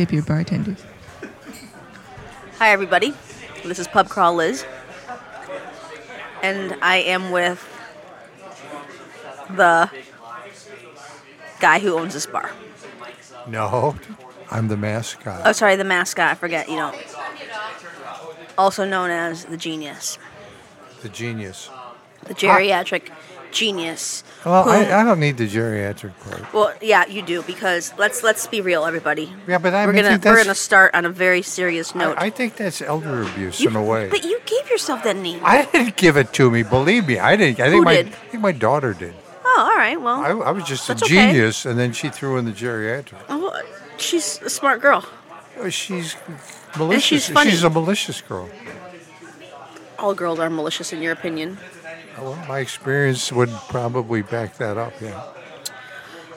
Tip your bartenders. Hi, everybody. This is Pub Crawl Liz. And I am with the guy who owns this bar. No, I'm the mascot. Oh, sorry, the mascot. I forget, you know. Also known as the genius, The genius. the geriatric genius. Well, who- I, I don't need the geriatric part. well, yeah, you do because let's let's be real, everybody. Yeah, but I we're gonna we're gonna start on a very serious note. I, I think that's elder abuse You- in a way. But you gave yourself that name. I didn't give it to me. Believe me, I didn't. I think Who my did? I think my daughter did. oh, all right. Well, I, I was just a okay. genius, and then she threw in the geriatric. oh, she's a smart girl. Oh, She's malicious. she's funny. a malicious girl. All girls are malicious, in your opinion. Well, my experience would probably back that up. Yeah.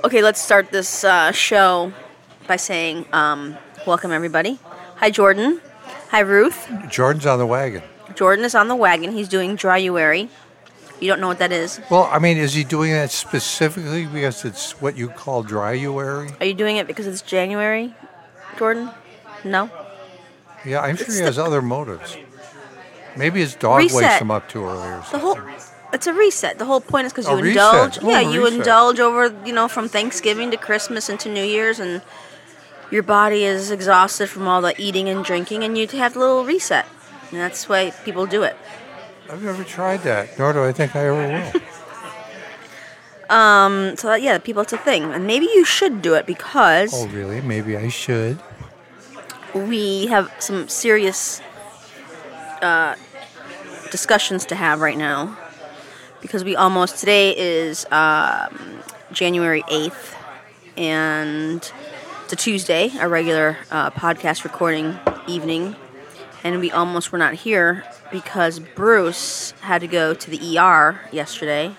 Okay, let's start this uh, show by saying um, welcome, everybody. Hi, Jordan. Hi, Ruth. Jordan's on the wagon. Jordan is on the wagon. He's doing dryuary. You don't know what that is. Well, I mean, is he doing that specifically because it's what you call dryuary? Are you doing it because it's January, Jordan? No. Yeah, I'm sure It's he the- has other motives. Maybe his dog wakes him up too early or The something. whole it's a reset. The whole point is because you indulge. Oh, yeah, you reset. indulge over you know from Thanksgiving to Christmas into New Year's, and your body is exhausted from all the eating and drinking, and you have a little reset. And that's why people do it. I've never tried that, nor do I think I ever will. um. So that, yeah, people, it's a thing, and maybe you should do it because oh, really? Maybe I should. we have some serious uh, discussions to have right now because we almost today is um, January eighth, and it's a Tuesday, a regular uh, podcast recording evening, and we almost were not here because Bruce had to go to the ER yesterday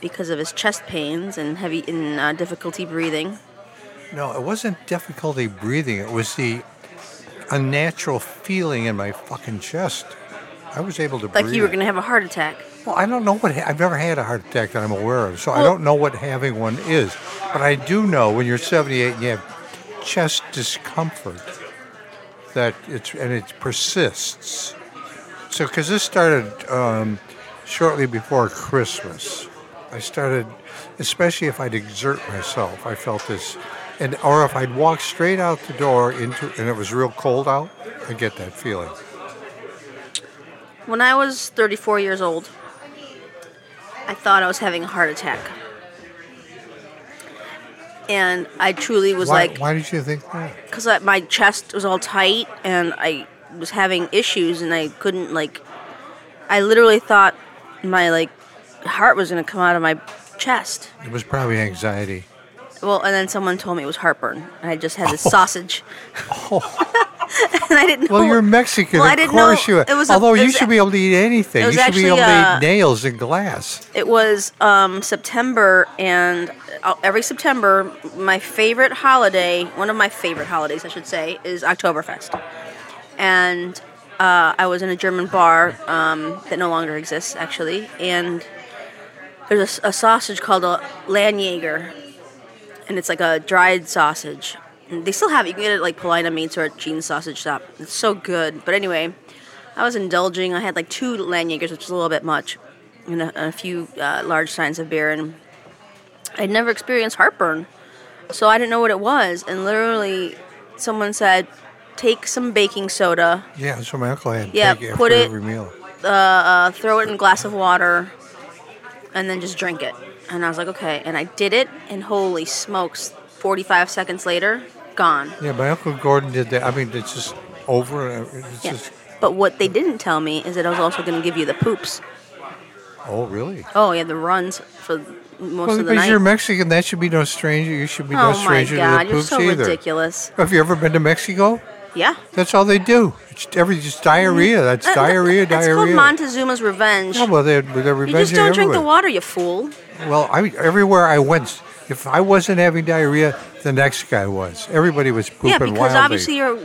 because of his chest pains and heavy and uh, difficulty breathing. No, it wasn't difficulty breathing. It was the unnatural feeling in my fucking chest. I was able to Like breathe. you were gonna have a heart attack. Well, I don't know what ha- I've never had a heart attack that I'm aware of, so I don't know what having one is. But I do know when you're 78 and you have chest discomfort that it's and it persists. So, because this started um, shortly before Christmas, I started, especially if I'd exert myself, I felt this, and or if I'd walk straight out the door into and it was real cold out, I get that feeling. When I was 34 years old, I thought I was having a heart attack. And I truly was why, like, why did you think that? because my chest was all tight and I was having issues and I couldn't, like, I literally thought my, like, heart was going to come out of my chest. It was probably anxiety. Well, and then someone told me it was heartburn. I just had this oh. sausage. Oh. and I didn't know. Well, you're Mexican, Well, I of didn't course know- you. it was a- Although it you was should be able to eat anything. You should be able to uh, eat nails and glass. It was um, September, and uh, every September, my favorite holiday, one of my favorite holidays, I should say, is Oktoberfest. And uh, I was in a German bar um, that no longer exists, actually, and there's a sausage called a Landjaeger, and it's like a dried sausage. They still have it. You can get it at like Paulina Meats or at Gene's Sausage Shop. It's so good. But anyway, I was indulging. I had like two Landjaegers, which is a little bit much, and a, a few uh, large signs of beer. And I'd never experienced heartburn, so I didn't know what it was. And literally, someone said, "Take some baking soda, Yeah, that's what my uncle had. Yeah, take put it- every meal. uh, throw it in a glass of water, and then just drink it." And I was like, "Okay." And I did it, and holy smokes! Forty-five seconds later, gone. Yeah, my uncle Gordon did that. I mean, it's just over. It's Yeah. just But what they didn't tell me is that I was also going to give you the poops. Oh, really? Oh, yeah, the runs for most Well, of the because night. you're Mexican, that should be no stranger. You should be no stranger. oh my stranger God, to the you're poops so either. ridiculous. Have you ever been to Mexico? Yeah. That's all they do. It's every just diarrhea. That's Uh, diarrhea, That's diarrhea. called Montezuma's Revenge. Yeah, well, they're, they're you just don't drink the water, you fool. Well, I, everywhere I went, if I wasn't having diarrhea, the next guy was. Everybody was pooping yeah, because wildly. obviously you're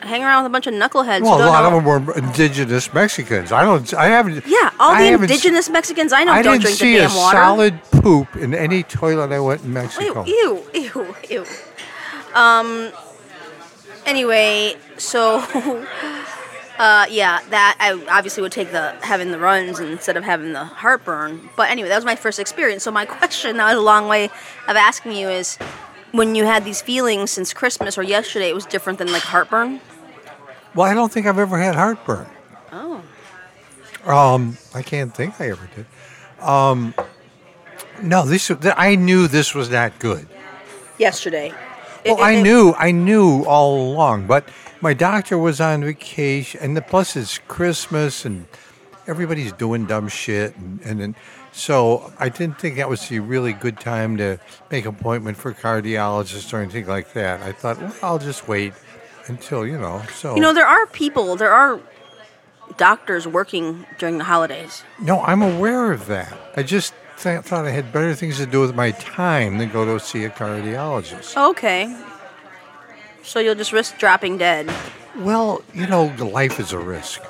hanging around with a bunch of knuckleheads. well, a lot know. of them were indigenous Mexicans. I don't. I haven't. Yeah, all I the indigenous Mexicans I know I don't drink tap water. I didn't see a solid poop in any toilet I went in Mexico. Ew, Mexico. ew, ew, ew. Um. Anyway, so, uh, yeah, that I obviously would take the having the runs instead of having the heartburn. But anyway, that was my first experience. So my question, that was a long way of asking you, is when you had these feelings since Christmas or yesterday, it was different than like heartburn. Well, I don't think I've ever had heartburn. Oh. Um, I can't think I ever did. Um, no, this I knew this was not good. Yesterday. Well, it- I knew, I knew all along, but my doctor was on vacation, and the, plus it's Christmas, and everybody's doing dumb shit, and, and then so I didn't think that was a really good time to make an appointment for cardiologist or anything like that. I thought, well, I'll just wait until you know. So You know, there are people, there are doctors working during the holidays. no, I'm aware of that. I just th- thought I had better things to do with my time than go to see a cardiologist. Okay. So you'll just risk dropping dead. Well, you know, life is a risk.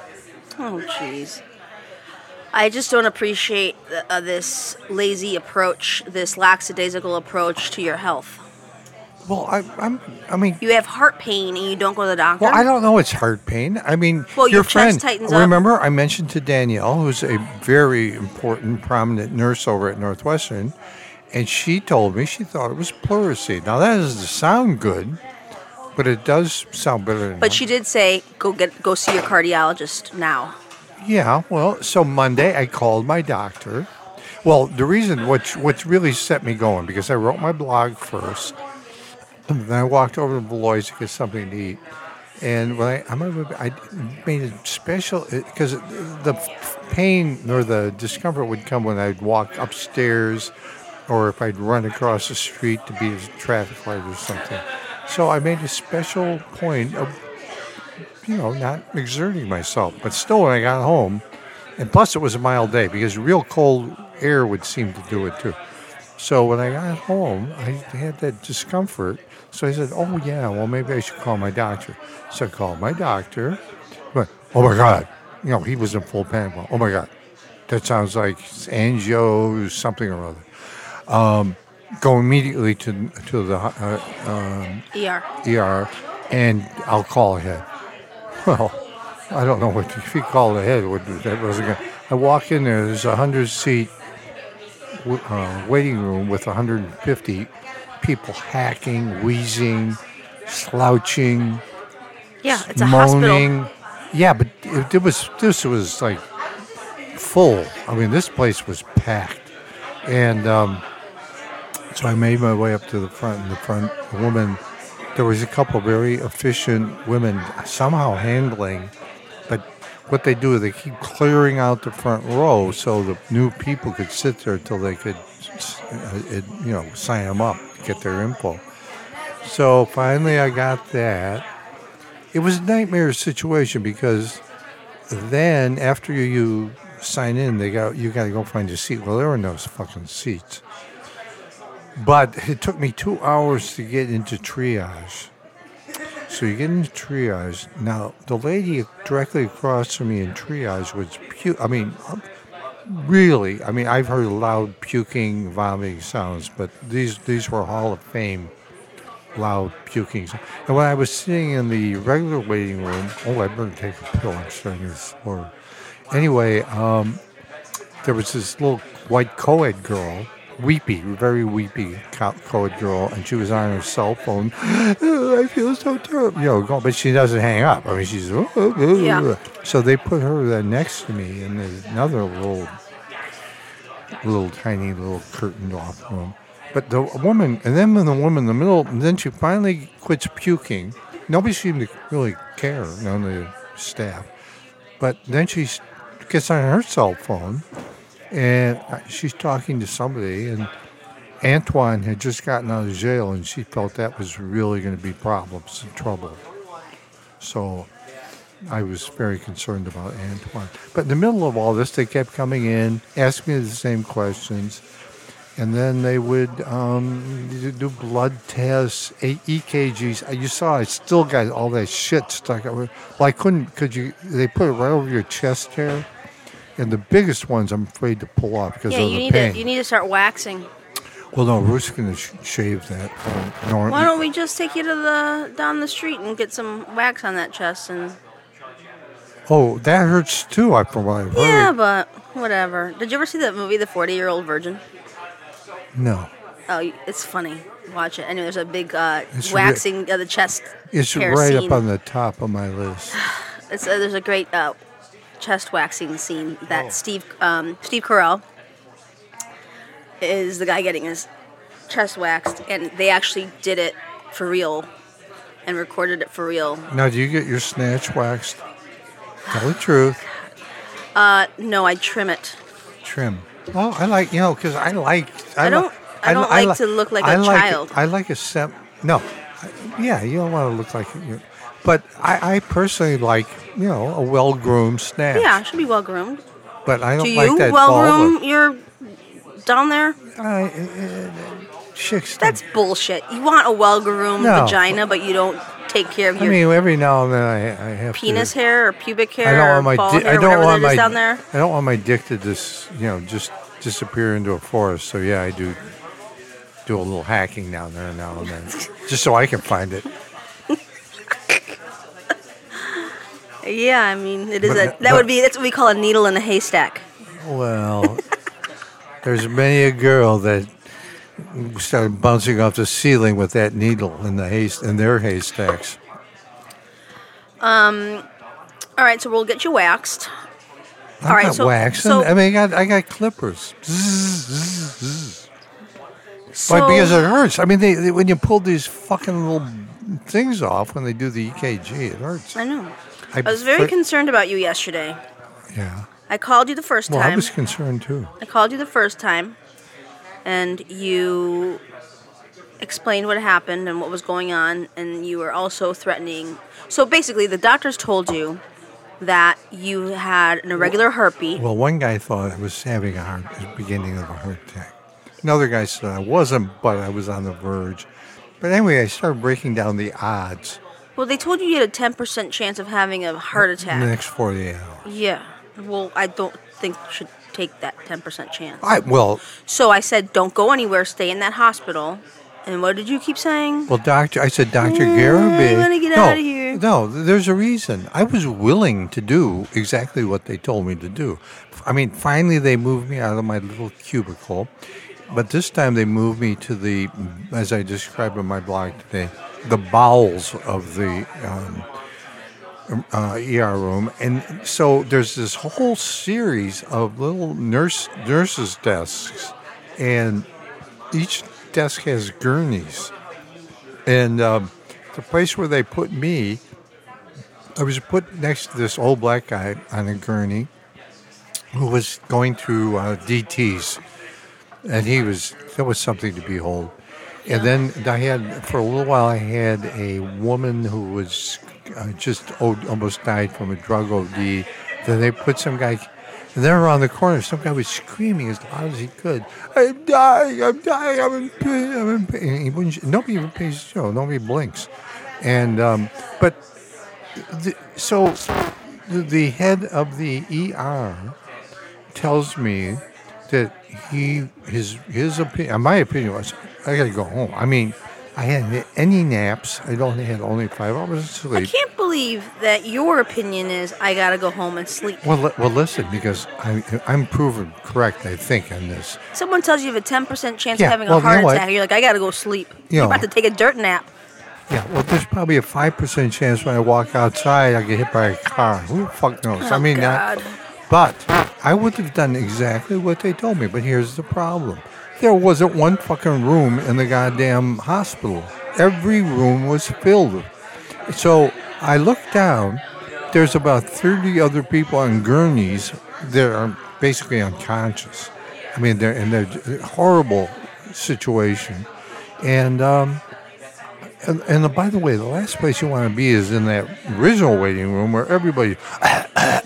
Oh, jeez. I just don't appreciate uh, this lazy approach, this lackadaisical approach to your health. Well, I, I'm. I mean, You have heart pain and you don't go to the doctor. Well, I don't know. It's heart pain. I mean, Well, your your chest friend. tightens up. remember, I mentioned to Danielle, who's a very important, prominent nurse over at Northwestern, and she told me she thought it was pleurisy. Now that doesn't sound good, but it does sound better. Than But she did say go get go see your cardiologist now. Yeah, well, so Monday I called my doctor. Well, the reason what what's really set me going because I wrote my blog first, and then I walked over to Beloy's to get something to eat, and when I I'm gonna, I made a special eh, because the pain or the discomfort would come when I'd walk upstairs, or if I'd run across the street to be a traffic light or something. So I made a special point of you know, not exerting myself. But still, when I got home, and plus it was a mild day because real cold air would seem to do it too. So when I got home, I had that discomfort. So I said, "Oh yeah, well maybe I should call my doctor." So I called my doctor. But oh my God, you know, he was in full panic. Oh my God, that sounds like angio something or other. Um, go immediately to to the uh, um, ER. ER, and I'll call ahead. Well, I don't know what if he called ahead. What that wasn't. I walk in there. There's a hundred seat uh, waiting room with 150 people hacking, wheezing, slouching, Yeah, it's a hospital. moaning. Yeah, but it, it was this was like full. I mean, this place was packed, and um, so I made my way up to the front. And the front the woman, there was a couple very efficient women somehow handling, but what they do is they keep clearing out the front row so the new people could sit there until they could, uh, it, you know, sign them up, get their info. So finally, I got that. It was a nightmare situation because then after you, you sign in, they got you got to go find your seat. Well, there were no fucking seats. But it took me two hours to get into triage. So you get into triage. Now the lady directly across from me in triage was pu- I mean, really. I mean, I've heard loud puking, vomiting sounds, but these these were Hall of Fame loud puking. And when I was sitting in the regular waiting room, oh, I better take a pill. I'm starting to slur. Anyway, um, there was this little white co-ed girl, weepy, very weepy co- co-ed girl, and she was on her cell phone. "Oh, I feel so terrible, you know, going, but she doesn't hang up. I mean, she's Yeah. So they put her there next to me in another little, little tiny little curtained off room. But the woman, and then when the woman in the middle, and then she finally quits puking. Nobody seemed to really care, none of the staff. But then she gets on her cell phone and she's talking to somebody, and Antoine had just gotten out of jail, and she felt that was really going to be problems and trouble. So I was very concerned about Antoine. But in the middle of all this, they kept coming in, asking me the same questions. And then they would um, do blood tests, EKGs. Uh, You saw I still got all that shit stuck. Well, I couldn't. Could you? They put it right over your chest hair, and the biggest ones I'm afraid to pull off because Yeah, of you the need pain. to you need to start waxing. well, no, Ruth's gonna sh- shave that. Um, Nor- Why don't we just take you to the down the street and get some wax on that chest and oh, that hurts too. I from what I've heard. yeah, but whatever. Did you ever see that movie, The Forty Year Old Virgin? No, Oh, it's funny. Watch it. Anyway, there's a big uh, waxing of the chest. it's hair right scene. up on the top of my list. It's, uh, there's a great uh, chest waxing scene that Oh. Steve um, Steve Carell is the guy getting his chest waxed, and they actually did it for real and recorded it for real. Now, do you get your snatch waxed? Tell the truth. Uh, no, I trim it. Trim. Oh, I like you know because I like. I, I don't- li- I don't li- like to look like a I like- child. I like a sem. No, I- yeah, you don't want to look like you. But I, I personally like you know a well groomed snatch. Yeah, it should be well groomed. But I don't Do like you that well groom your down there? I, uh, uh, chicks. That's bullshit. You want a well groomed No. vagina, but you don't take care of your. I mean, every now and then I, I have penis to, hair or pubic hair I don't or want my. di- hair, I don't want my. down there. I don't want my dick to just you know just disappear into a forest. So yeah, I do do a little hacking down there now and then, just so I can find it. Yeah, I mean, it is But- a that but- would be that's what we call a needle in a haystack. Well, there's many a girl that started bouncing off the ceiling with that needle in the hay, in their haystacks. Um, All right, so we'll get you waxed. I'm All right, so- waxing. so- I mean, I got I got clippers. Zzz, zzz, zzz. So, Why? Because it hurts. I mean, they, they, when you pull these fucking little things off when they do the EKG, it hurts. I know. I, I was very fr- concerned about you yesterday. Yeah. I called you the first Well, time. I was concerned too. I called you the first time, and you explained what happened and what was going on, and you were also threatening. So basically, the doctors told you that you had an irregular heartbeat. Well, one guy thought I was having a heart, beginning of a heart attack. Another guy said I wasn't, but I was on the verge. But anyway, I started breaking down the odds Well, they told you you had a 10% chance of having a heart in the attack. next 48 hours. Yeah. Well, I don't think you should take that 10% chance. I well, So I said, don't go anywhere, stay in that hospital. And what did you keep saying? well, doctor. I said, Doctor Mm, Garabay. I wanna get no, outta here. No, there's a reason. I was willing to do exactly what they told me to do. I mean, finally, they moved me out of my little cubicle, but this time they moved me to the, as I described in my blog today, the bowels of the. Um, uh, ER room, and so there's this whole series of little nurse nurses desks, and each desk has gurneys, and um, the place where they put me, I was put next to this old black guy on a gurney, who was going through uh, DTS, and he was that was something to behold. And then I had for a little while I had a woman who was uh, just almost died from a drug OD. Then they put some guy, and then around the corner, some guy was screaming as loud as he could, "I'm dying! I'm dying! I'm in pain! I'm in pain!" Nobody even pays you know, nobody blinks, and um, but the, so the, the head of the ER tells me that he his his opinion my opinion was I gotta go home. I mean, I hadn't had any naps. I don't had only five hours of sleep. I can't believe that your opinion is I gotta go home and sleep. Well, li- well, listen, because I, I'm proven correct, I think, on this. Someone tells you you have a 10% chance Yeah, of having well, a you heart know what? attack, you're like, I gotta go sleep. You You're know. about to take a dirt nap. Yeah, well, there's probably a five percent chance when I walk outside I get hit by a car. Who the fuck knows? I Oh, mean, God. not, but I would have done exactly what they told me. But here's the problem: there wasn't one fucking room in the goddamn hospital. Every room was filled. So I looked down. There's about thirty other people on gurneys that are basically unconscious. I mean, they're in a horrible situation, and um, and, and by the way, the last place you want to be is in that original waiting room where everybody, and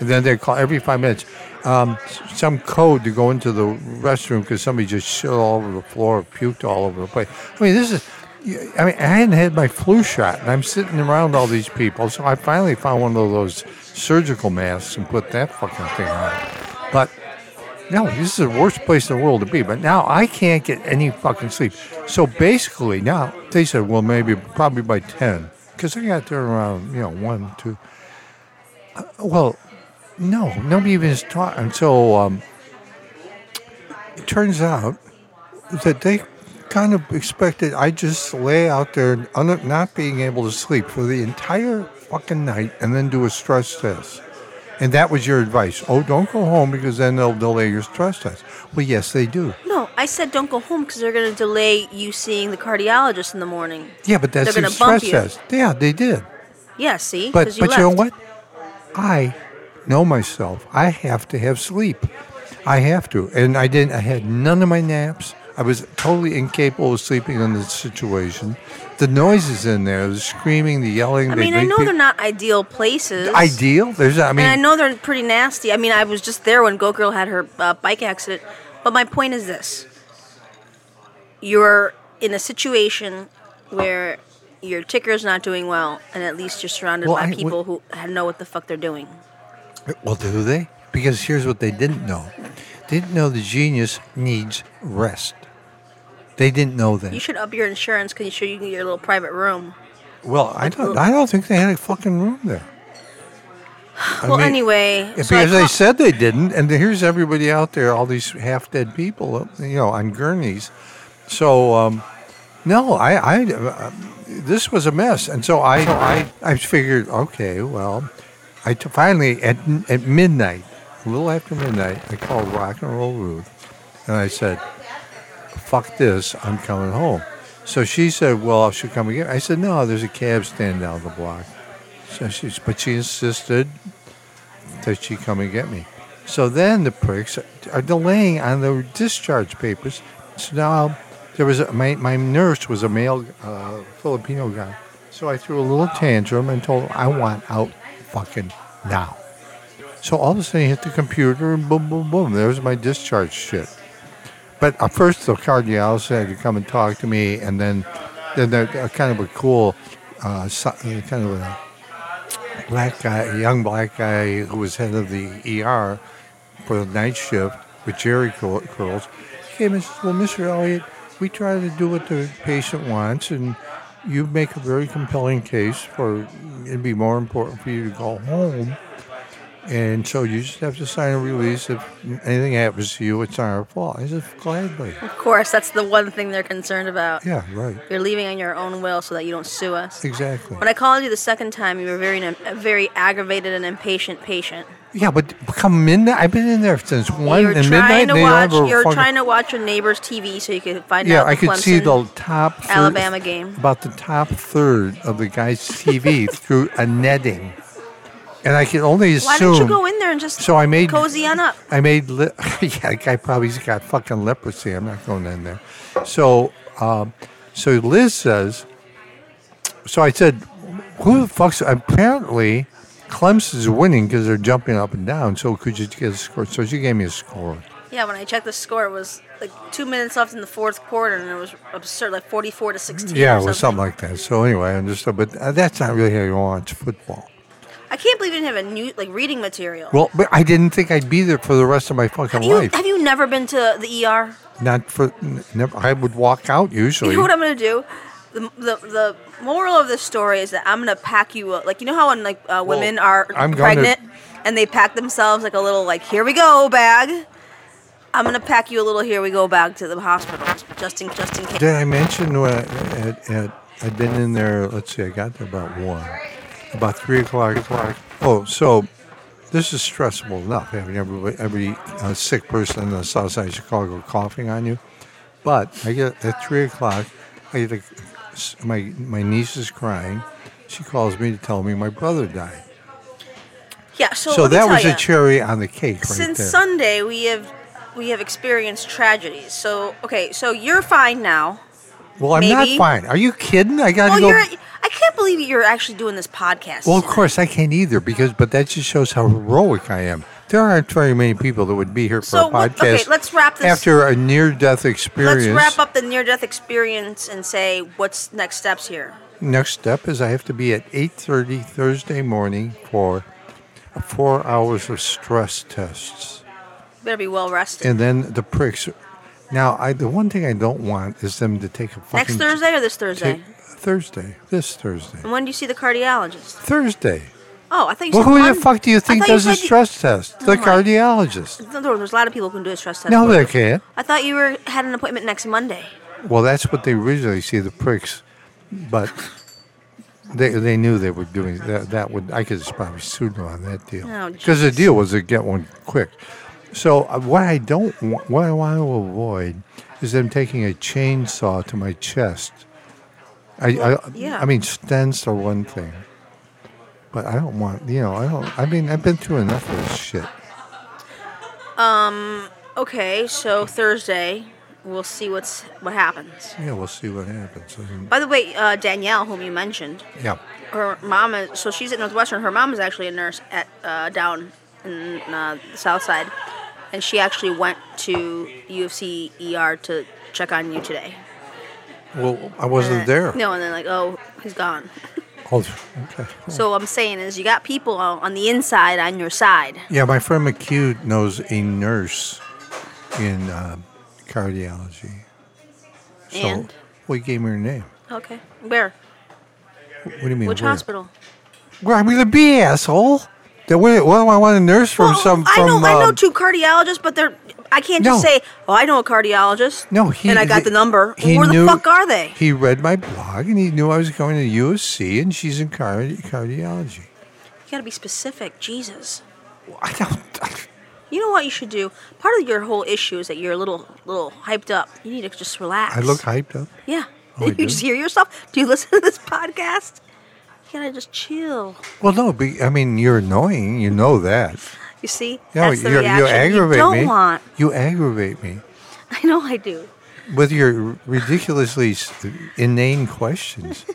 then they call every five minutes um, some code to go into the restroom because somebody just shit all over the floor, puked all over the place. I mean, this is. I mean, I hadn't had my flu shot, and I'm sitting around all these people. So I finally found one of those surgical masks and put that fucking thing on. But no, this is the worst place in the world to be. But now I can't get any fucking sleep. So basically, now they said, well, maybe probably by ten, because I got there around you know one, two. Uh, well, no, nobody even is taught. So um, it turns out that they kind of expected I just lay out there not being able to sleep for the entire fucking night and then do a stress test. And that was your advice. Oh, don't go home because then they'll delay your stress test. Well, yes, they do. No, I said don't go home because they're going to delay you seeing the cardiologist in the morning. Yeah, but that's They're your stress test. Yeah, they did. Yeah, see? But 'Cause but you know what? I know myself. I have to have sleep. I have to, and I didn't. I had none of my naps. I was totally incapable of sleeping in this situation. The noises in there, the screaming, the yelling. I they mean, I know they're not ideal places. ideal. There's, I mean, and I know they're pretty nasty. I mean, I was just there when Go Girl had her uh, bike accident. But my point is this: you're in a situation where your ticker's not doing well, and at least you're surrounded Well, by I- people who know what the fuck they're doing. Well, do they? Because here's what they didn't know. They didn't know the genius needs rest. They didn't know that. You should up your insurance because you sure you can get your little private room. well, I don't. I don't think they had a fucking room there. I well, mean, anyway, Yeah, so because they said they didn't, and here's everybody out there, all these half-dead people, you know, on gurneys. So, um, no, I, I, uh, this was a mess, and so I, I, I figured, okay, well, I t- finally at at midnight, a little after midnight, I called Rock and Roll Ruth, and I said, "Fuck this, I'm coming home." So she said, "Well, I should come again." I said, "No, there's a cab stand down the block." So she's, but she insisted that she come and get me. So then the pricks are delaying on the discharge papers. So now there was a, my my nurse was a male uh, Filipino guy. So I threw a little tantrum and told him I want out fucking now. So all of a sudden he hit the computer and boom boom boom. There's my discharge shit. But at first the cardiologist had to come and talk to me, and then then there, uh, kind of a cool, uh, uh, kind of a black guy, a young black guy who was head of the ER for the night shift with Jheri cur- curls, came and said, "Well, Mr. Elliott, we try to do what the patient wants, and you make a very compelling case for it'd be more important for you to go home." And so you just have to sign a release. If anything happens to you, it's not our fault. I said, gladly. Of course, that's the one thing they're concerned about. Yeah, right. You're leaving on your own will so that you don't sue us. Exactly. When I called you the second time, you were very, a very aggravated and impatient patient. Yeah, but come midnight. I've been in there since one and midnight. to they watch. don't have a You were fucking- trying to watch your neighbor's TV so you could find Yeah, out. Yeah, I could see the top third, Alabama game. about the top third of the guy's TV through a netting, and I could only assume. Why don't you go in there and just So I made cozy on up? I made li- yeah, the guy probably's got fucking leprosy. I'm not going in there. So, um, so Liz says. So I said, "Who the fuck's?" Apparently, Clemson's winning because they're jumping up and down. So could you get a score? So she gave me a score. Yeah, when I checked the score, it was like two minutes left in the fourth quarter, and it was absurd, like forty-four to sixteen. Yeah, or it was something like that. So anyway, I understood, but uh, that's not really how you watch football. I can't believe you didn't have a new like reading material. Well, but I didn't think I'd be there for the rest of my fucking have you life. have you never been to the ER? Not for n- never. I would walk out usually. You know what I'm gonna do? The, the, the moral of this story is that I'm gonna pack you up. Like you know how when like uh, women are I'm gonna- pregnant and they pack themselves like a little like here we go bag. I'm gonna pack you a little here we go bag to the hospital just in just in case. Did I mention when I, at, at, I'd been in there? Let's see, I got there about one, about three o'clock. o'clock. Oh, so this is stressful enough having every every uh, sick person in the South Side of Chicago coughing on you. But I get at three o'clock. I get a, my my niece is crying. She calls me to tell me my brother died. Yeah. So, So that was ya, a cherry on the cake, right Since there. Sunday, we have we have experienced tragedies. So okay, so you're fine now. well, I'm not fine. Are you kidding? I got to Well, go. you're. I can't believe you're actually doing this podcast. Well, of tonight. course I can't either because, but that just shows how heroic I am. There aren't very many people that would be here for So a podcast. okay, let's wrap this- up after a near-death experience. Let's wrap up the near-death experience and say what's next steps here. Next step is I have to be at 8:30 Thursday morning for four hours of stress tests, Better be well rested. and then the pricks. Now, I the one thing I don't want is them to take a fucking Next Thursday or this Thursday? Thursday, this Thursday, And when do you see the cardiologist? Thursday. Oh, I thought you Well, who the fuck do you think thought you does a stress test? The Oh my- cardiologist. No, there's a lot of people who can do a stress test. No, they can't. I thought you were had an appointment next Monday. Well, that's what they originally see the pricks, but they they knew they were doing that. That would I could probably sued them on that deal Oh, because the deal was to get one quick. So uh, what I don't wa- what I want to avoid is them taking a chainsaw to my chest. I, I yeah. I mean stents are one thing, but I don't want you know I don't I mean I've been through enough of this shit. Um. Okay, so Thursday, we'll see what's what happens. Yeah, we'll see what happens. By the way, uh, Danielle, whom you mentioned, yeah. her mom is so she's at Northwestern. Her mom is actually a nurse at uh, down in uh, the South Side, and she actually went to U of C ER to check on you today. Well, I wasn't Uh, there. No, and then like, oh, he's gone. Oh, okay. So what I'm saying is, you got people on on the inside on your side. Yeah, my friend McHugh knows a nurse in uh, cardiology. So, And? well, he gave me her name. Okay, where? What do you mean? Which where? hospital? Where I'm gonna be, asshole. Then what, what do I want a nurse from? Well, some I from? know I know um, two cardiologists, but they're I can't just No. say, oh, I know a cardiologist. No, he. and I got the number. he Where the fuck are they? He read my blog and he knew I was going to USC and she's in cardi- cardiology. You gotta be specific, Jesus. I don't. You know what you should do? Part of your whole issue is that you're a little little hyped up. You need to just relax. I look hyped up. Yeah. Oh, I you do? just hear yourself. Do you listen to this podcast? You gotta just chill. Well, no, be, I mean you're annoying. You know that. You see? No, That's the you reaction you aggravate you don't me. want. You aggravate me. I know I do. with your ridiculously inane questions.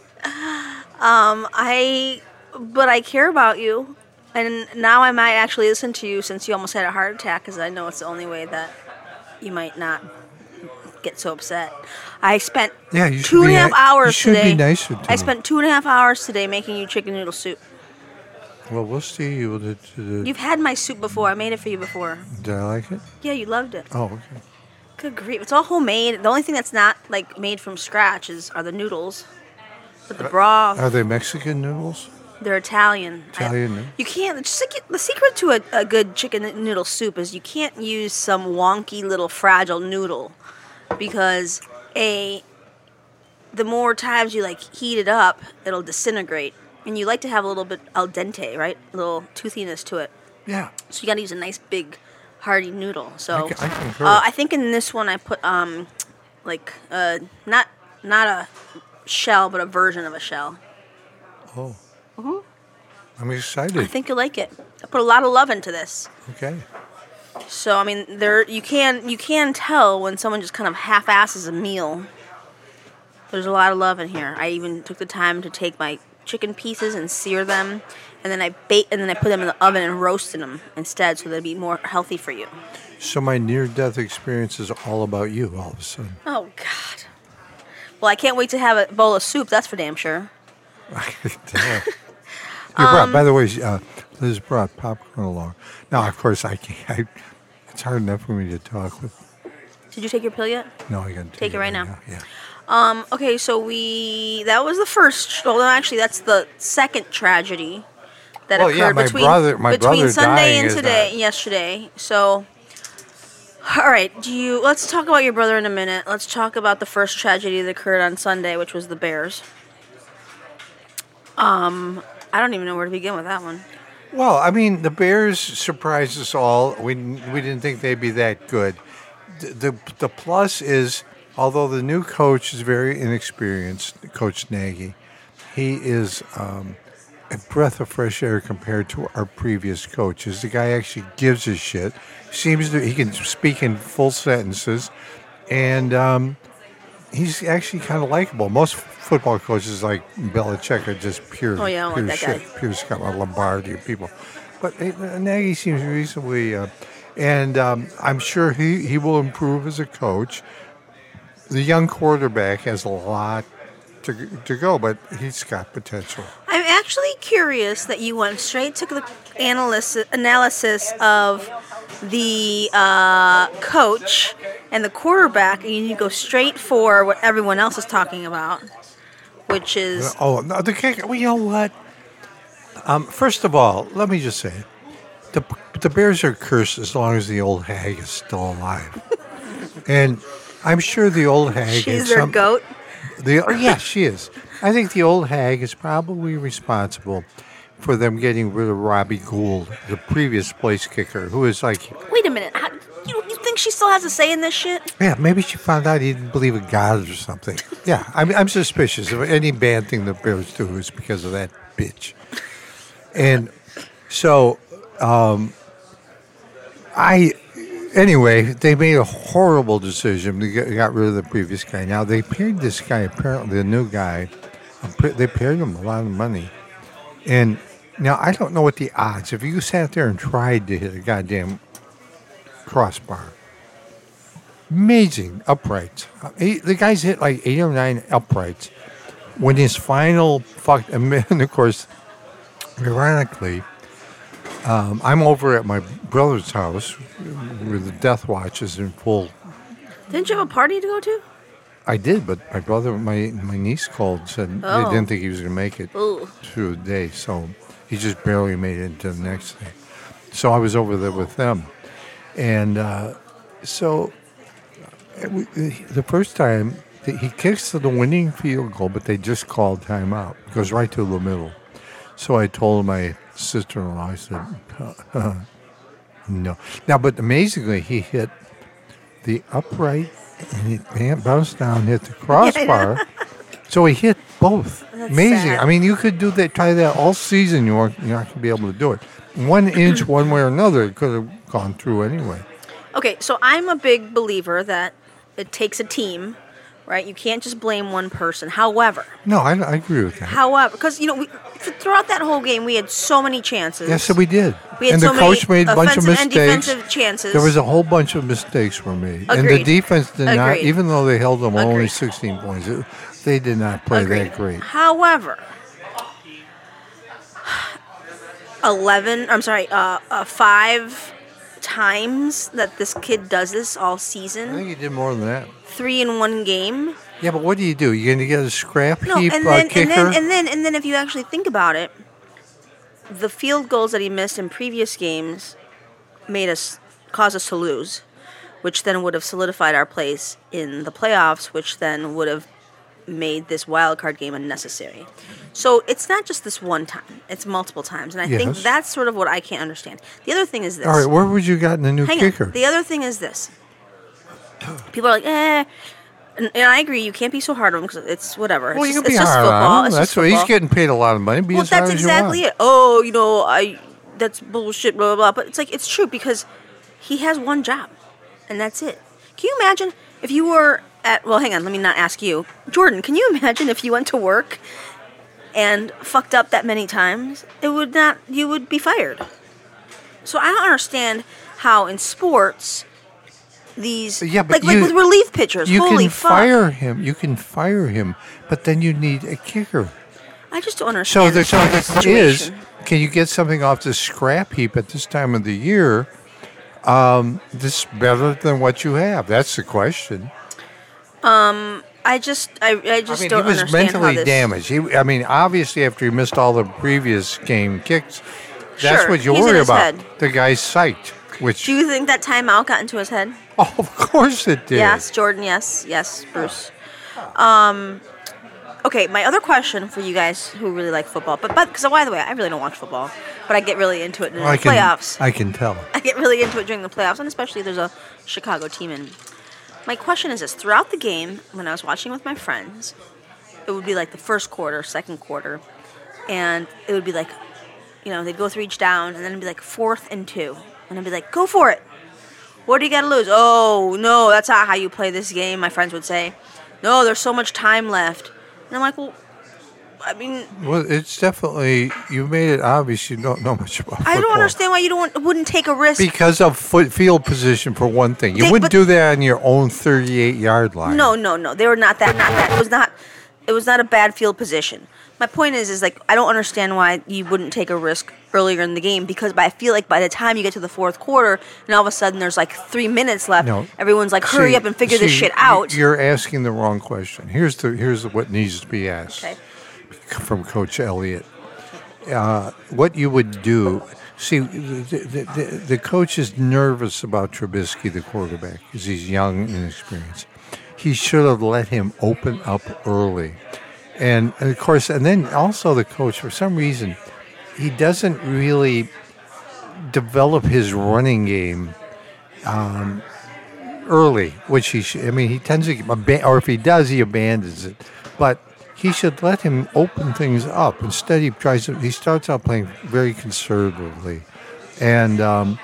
Um, I, but I care about you, and now I might actually listen to you since you almost had a heart attack, because I know it's the only way that you might not get so upset. I spent Yeah, two and a half hours today. nicer I spent two and a half hours today making you chicken noodle soup. Well, we'll see. You did, did, You've had my soup before. I made it for you before. did I like it? Yeah, you loved it. Oh, okay. Good grief! It's all homemade. The only thing that's not like made from scratch is are the noodles. But the broth, Are they Mexican noodles? they're Italian. Italian, eh? you can't. The secret, the secret to a, a good chicken noodle soup is you can't use some wonky little fragile noodle, because a the more times you like heat it up, it'll disintegrate, and you like to have a little bit al dente, right? A little toothiness to it. Yeah. So you got to use a nice big hearty noodle. So I I concur. uh, I think in this one I put um like uh not not a shell but a version of a shell. Oh. Mm-hmm. I'm excited. I think you like it. I put a lot of love into this. Okay. So I mean there you can you can tell when someone just kind of half asses a meal. There's a lot of love in here. I even took the time to take my chicken pieces and sear them and then I bake and then I put them in the oven and roasted them instead so they'd be more healthy for you. So my near-death experience is all about you. All of a sudden. Oh God. Well, I can't wait to have a bowl of soup. That's for damn sure. Damn. You brought, by the way, uh, Liz brought popcorn along. Now, of course, I can't. I, it's hard enough for me to talk with. Did you take your pill yet? No, I got to Take it right now. Yeah. Um. Okay. So we that was the first. Well, no, actually, that's the second tragedy that Well, occurred yeah, my between brother- my between brother Sunday and today, not- yesterday. So. All right. Do you? Let's talk about your brother in a minute. Let's talk about the first tragedy that occurred on Sunday, which was the Bears. Um. I don't even know where to begin with that one. Well, I mean, the Bears surprised us all. We we didn't think they'd be that good. The the, the plus is, although the new coach is very inexperienced, Coach Nagy, he is um, a breath of fresh air compared to our previous coaches. The guy actually gives a shit. Seems to he can speak in full sentences, and um, he's actually kind of likable. Most football coaches like Belichick are just pure, Oh, yeah, pure like shit, guy. pure Scott Lombardi people. But uh, Nagy seems reasonably, uh, and um, I'm sure he, he will improve as a coach. The young quarterback has a lot to, to go, but he's got potential. I'm actually curious that you went straight to the analysis analysis of the uh, coach and the quarterback, and you go straight for what everyone else is talking about, which is Oh, no, the kicker. Well, you know what? Um, first of all, let me just say, the the Bears are cursed as long as the old hag is still alive, and I'm sure the old hag. Is. She's their some- goat. The, oh, yeah, she is. I think the old hag is probably responsible for them getting rid of Robbie Gould, the previous place kicker, who is like, Wait a minute, how, you, you think she still has a say in this shit? yeah, maybe she found out he didn't believe in God or something. Yeah, I'm, I'm suspicious of any bad thing the Bears do is because of that bitch. And so, um, I, anyway, they made a horrible decision. They got, rid of the previous guy. Now they paid this guy, apparently the new guy, they paid him a lot of money. And now I don't know what the odds. If you sat there and tried to hit a goddamn crossbar, amazing uprights. The guy's hit like eight or nine uprights. When his final fuck, and of course, ironically, um, I'm over at my brother's house where the death watch is in full. Didn't you have a party to go to? I did, but my brother, my my niece called said Oh. they didn't think he was going to make it Ooh. through the day, so he just barely made it into the next day. So I was over there with them, and uh, so uh, we- the first time he kicks to the winning field goal, but they just called timeout. It goes right to the middle. So I told my sister-in-law, I said, no. Now, but amazingly, he hit the upright and he bam- bounced down, hit the crossbar. so he hit both. That's Amazing. sad. I mean, you could do that, try that all season. You weren't, you're not going to be able to do it. One inch, one way or another, it could have gone through anyway. Okay, so I'm a big believer that it takes a team, right? You can't just blame one person. However, No, I, I agree with that. however, because you know, we, throughout that whole game, we had so many chances. Yes, we did. We had and so the coach many made a bunch of mistakes. chances. There was a whole bunch of mistakes were made, and the defense did not. Even though they held them only 16 points, it- they did not play Agreed. that great. However, eleven. I'm sorry, uh, uh, five times that this kid does this all season. I think he did more than that. Three in one game. Yeah, but what do you do? You're going to get a scrap No, heap and uh, then kicker? and then and then and then if you actually think about it, the field goals that he missed in previous games made us caused us to lose, which then would have solidified our place in the playoffs, which then would have made this wild card game unnecessary. So it's not just this one time; it's multiple times, and I think that's sort of what I can't understand. The other thing is this. All right, where would you gotten a new Hang kicker? on. The other thing is this. People are like, eh. And, and I agree, you can't be so hard on him because it's whatever. well, it's you just, can be it's hard football. on him. That's what he's getting paid a lot of money. Be Well, that's exactly it. Oh, you know, I that's bullshit, blah blah blah. But it's like it's true because he has one job, and that's it. Can you imagine if you were at? Well, hang on, let me not ask you, Jordan. Can you imagine if you went to work and fucked up that many times? It would not. You would be fired. So I don't understand how in sports these Yeah, but like like with relief pitchers. You holy can fuck! fire him. You can fire him, but then you need a kicker. I just don't So understand. the, so the is, can you get something off the scrap heap at this time of the year? Um, this better than what you have? That's the question. I just I, I just I mean, don't understand. he was understand mentally this. damaged. He, I mean, obviously, after he missed all the previous game kicks, that's Sure, what you worry about. The guy's psyched, which Do you think that timeout got into his head? Oh, of course it did. Yes, Jordan. Yes, yes, Bruce. Um, okay, my other question for you guys who really like football, but but because by the way, I really don't watch football, but I get really into it in I the can, playoffs. I can tell. I get really into it during the playoffs, and especially if there's a Chicago team in. My question is this: throughout the game, when I was watching with my friends, it would be like the first quarter, second quarter. and it would be like, you know, they'd go through each down, and then it'd be like fourth and two, and I'd be like, go for it. What do you got to lose? Oh no, that's not how you play this game. My friends would say, no, there's so much time left, and I'm like, well, I mean, Well, it's definitely you made it obvious you don't know much about Football. I don't understand why you don't wouldn't take a risk. Because of foot field position for one thing. You They- wouldn't do that on your own 38 yard line. No, no, no. They were not that. Not that. It was not. It was not a bad field position. My point is, is like I don't understand why you wouldn't take a risk earlier in the game because by, I feel like by the time you get to the fourth quarter and all of a sudden there's like three minutes left, No. everyone's like, hurry See- up and figure this shit out. You're asking the wrong question. Here's the here's what needs to be asked Okay. from Coach Elliott. Uh, what you would do? See, the, the, the, the coach is nervous about Trubisky, the quarterback, because he's young and inexperienced. He should have let him open up early, and, of course, and then also the coach for some reason he doesn't really develop his running game early, which he should. I mean, he tends to, aban- or if he does, he abandons it. But he should let him open things up. Instead, he tries to. He starts out playing very conservatively, and um,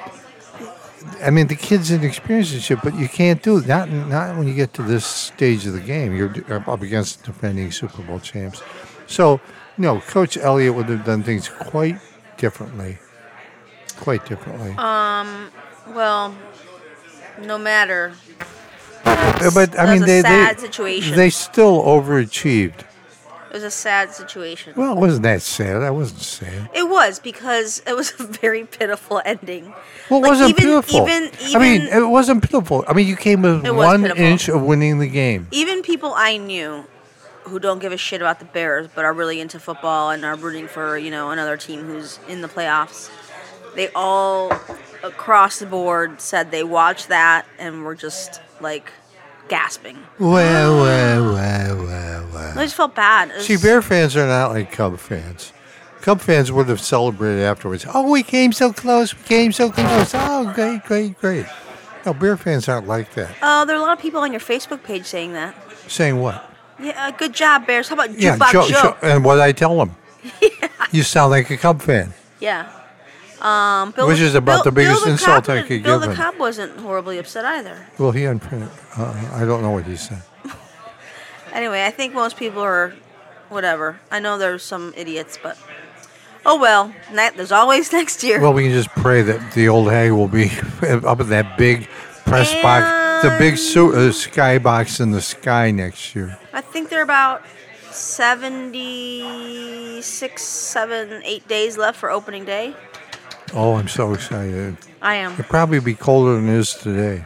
I mean, the kid's inexperienced and shit. But you can't do it. Not not when you get to this stage of the game. You're up against defending Super Bowl champs. So, no, Coach Elliott would have done things quite differently. Quite differently. Um, well, no matter. But I mean, they, they situation. they still overachieved. It was a sad situation. Well, it wasn't that sad. That wasn't sad. It was because it was a very pitiful ending. Well, it Like, wasn't even, pitiful. Even, even, I mean, it wasn't pitiful. I mean, you came with one pitiful. inch of winning the game. even people I knew who don't give a shit about the Bears but are really into football and are rooting for, you know, another team who's in the playoffs, they all across the board said they watched that and were just like gasping. Well, well, well, well, well. I just felt bad. It was- See, Bear fans are not like Cub fans. Cub fans would have celebrated afterwards. Oh, we came so close. We came so close. Oh, great, great, great. No, Bear fans aren't like that. Oh, there are a lot of people on your Facebook page saying that. Saying what? Yeah, uh, good job, Bears. How about Jukebox Yeah, Joe? Joe, and what I tell them. You sound like a Cub fan. Yeah. Um, Bill, Which is about the biggest Bill insult I could Bill give the him. Cobb wasn't horribly upset either. Well, he unprinted. Uh, I don't know what he said. Anyway, I think most people are whatever. I know there's some idiots, but oh well. There's always next year. Well, we can just pray that the old hag will be up in that big press box, the big su- uh, sky box in the sky next year. I think there are about 76, 7, 8 days left for opening day. Oh, I'm so excited. I am. It'll probably be colder than it is today.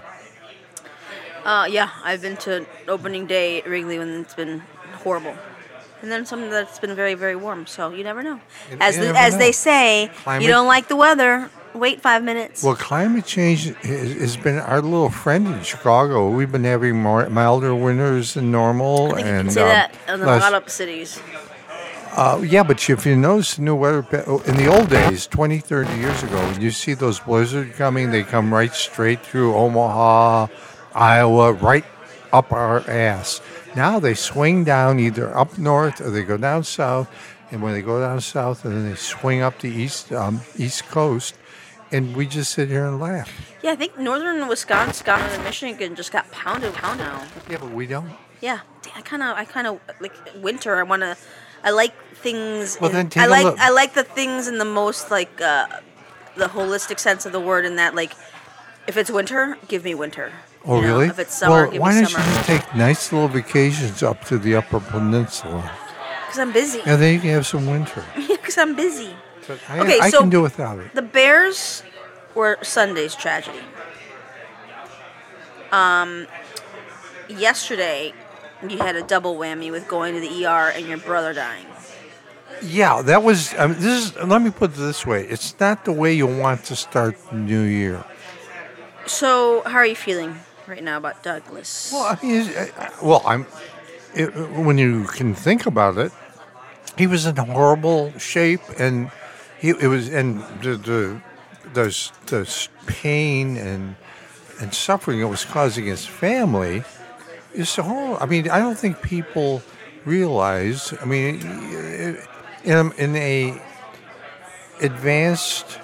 Uh, yeah, I've been to opening day at Wrigley when it's been horrible. And then something that's been very, very warm, so you never know. You- As you the, never as know. they say, Climate- you don't like the weather, wait five minutes. Well, climate change has been our little friend in Chicago. We've been having more milder winters than normal, I think you and um, that in a lot of cities. Uh, yeah, but if you notice the new weather, oh, in the old days, 20, 30 years ago, when you see those blizzards coming, they come right straight through Omaha, Iowa, right up our ass. Now they swing down either up north or they go down south. And when they go down south, and then they swing up the east um, east coast, and we just sit here and laugh. Yeah, I think northern Wisconsin, and Michigan just got pounded, pounded now. Yeah, but we don't. Yeah, I kind of, I kind of like winter. I want to, I like things. Well, in- then take I a like, look. I like the things in the most like uh, the holistic sense of the word. In that, like, if it's winter, give me winter. Oh, You know, really? If it's summer, well, give why me don't summer. you just take nice little vacations up to the Upper Peninsula, Because I'm busy. and then you can have some winter. Because I'm busy. But I, Okay, I so- can do without it. The Bears were Sunday's tragedy. Um, yesterday, you had a double whammy with going to the ER and your brother dying. Yeah, that was. I mean, this is. Let me put it this way: it's not the way you want to start the new year. So, how are you feeling right now about Douglas? Well, I mean, well, I'm. It, when you can think about it, he was in horrible shape, and he it was and the the the, the pain and and suffering it was causing his family is so horrible. I mean, I don't think people realize. I mean, in a, in a advanced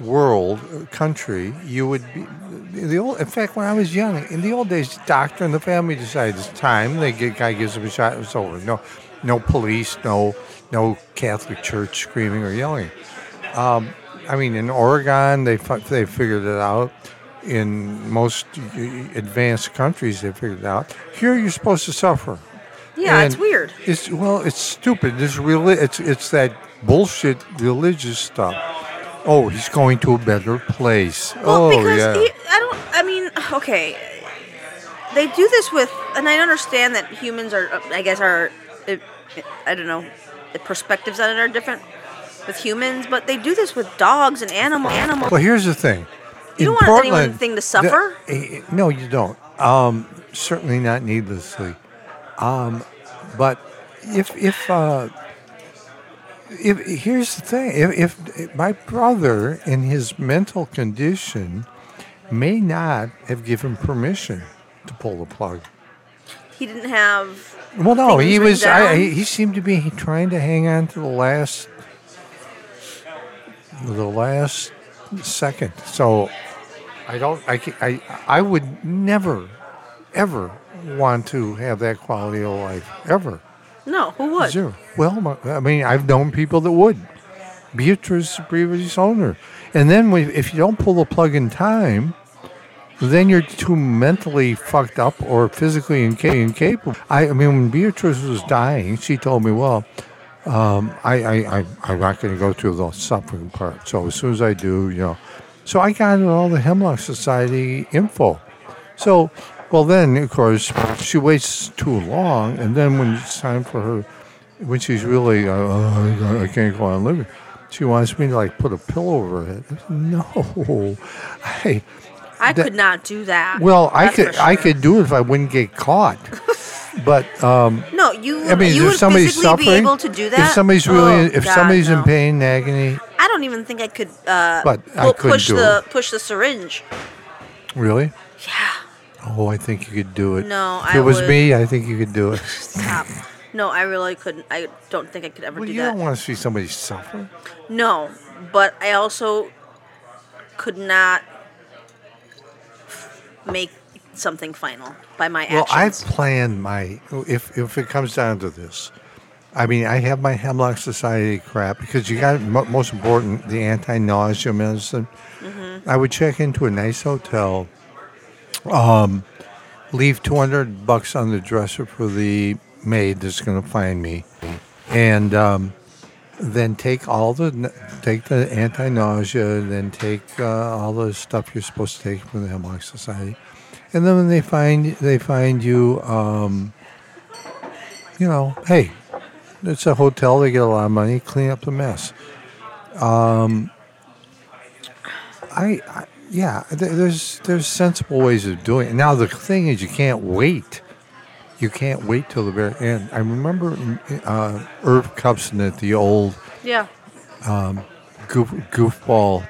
world country, you would be the old. In fact, when I was young, in the old days, doctor and the family decide it's time. The guy gives him a shot. It's over. No, no police. No, no Catholic Church screaming or yelling. Um, I mean, in Oregon, they they figured it out. In most advanced countries, they figured it out. Here, you're supposed to suffer. Yeah, it's weird. It's well, it's stupid. It's really it's it's that bullshit religious stuff. Oh, he's going to a better place. Well, oh because yeah. he, I don't. I mean, okay, they do this with, and I understand that humans are. I guess are. I don't know. The perspectives on it are different with humans, but they do this with dogs and animal animals. well, here's the thing. You don't want Portland, thing to suffer? eh, no, you don't. Um, certainly not needlessly. Um, but if if uh, if here's the thing, if, if my brother in his mental condition may not have given permission to pull the plug. He didn't have. Well, no, he was. I, he he seemed to be trying to hang on to the last, the last second. So, I don't. I I I would never, ever want to have that quality of life ever. No, who would? Zero. Well, my- I mean, I've known people that would. Beatrice, the previous owner, and then if you don't pull the plug in time, then you're too mentally fucked up or physically inca- incapable. I, I mean, when Beatrice was dying, she told me, "Well, um, I, I, I, I'm not going to go through the suffering part. So as soon as I do, you know." So I got all the Hemlock Society info. So, well, then of course she waits too long, and then when it's time for her, when she's really, uh, oh, I can't go on living, she wants me to like put a pillow over her head. No, I. I that- could not do that. Well, I could I could do it if I wouldn't get caught. but um, No, you. I mean, you if would somebody's suffering, be able to do that. if somebody's really, Oh, if God, somebody's no. in pain, agony, I don't even think I could. Uh, But I couldn't push do the it. push the syringe. really. Yeah. Oh, I think you could do it. No, if I it was would- me, I think you could do it. Stop. No, I really couldn't. I don't think I could ever Well, do you that. don't want to see somebody suffer. No, but I also could not make something final by my actions. Well, I've planned my if if it comes down to this. I mean, I have my Hemlock Society crap because you got mo- most important the anti-nausea medicine. Mm-hmm. I would check into a nice hotel, um, leave two hundred bucks on the dresser for the maid that's going to find me, and um, then take all the take the anti-nausea, then take uh, all the stuff you're supposed to take from the Hemlock Society, and then when they find they find you, um, you know, hey, it's a hotel. They get a lot of money. Clean up the mess. Um, I, I yeah, th- there's there's sensible ways of doing it. Now the thing is, you can't wait. You can't wait till the very end. I remember uh, Irv Kupcinet at the old yeah. goof, goofball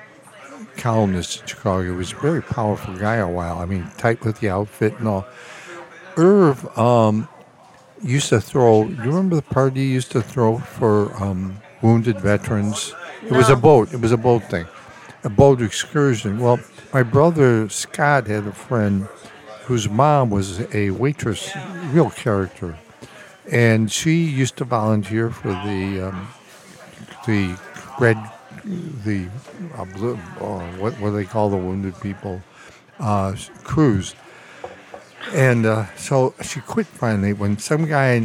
columnist in Chicago. He was a very powerful guy a while. I mean, tight with the outfit and all. Irv um, used to throw. You remember the party he used to throw for um, wounded veterans? It was a boat. It was a boat thing, a boat excursion. Well, my brother Scott had a friend whose mom was a waitress, real character, and she used to volunteer for the um, the red the uh, blue, oh, what what do they call the wounded people uh, cruise. And uh, so she quit finally when some guy,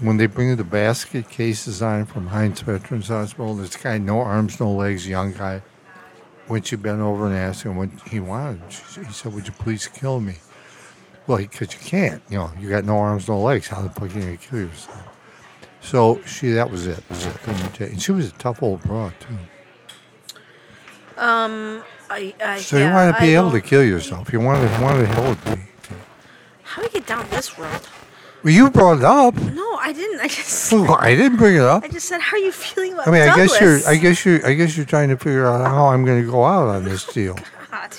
when they bring the basket cases on from Hines Veterans Hospital, this guy, no arms, no legs, young guy, when she bent over and asked him what he wanted, she, he said, Would you please kill me? Well, because you can't, you know, you got no arms, no legs. How the fuck are you going to kill yourself? So she, that was it. That was it. And she was a tough old broad, too. Um, I, I, So yeah, you want to be I able to don't- kill yourself. You want to want to help me. How do we get down this road? Well, you brought it up. No, I didn't. I just. Well, I didn't bring it up. I just said, how are you feeling about I mean, I guess you're. I guess you're. I guess you're trying to figure out how I'm going to go out on this deal. God.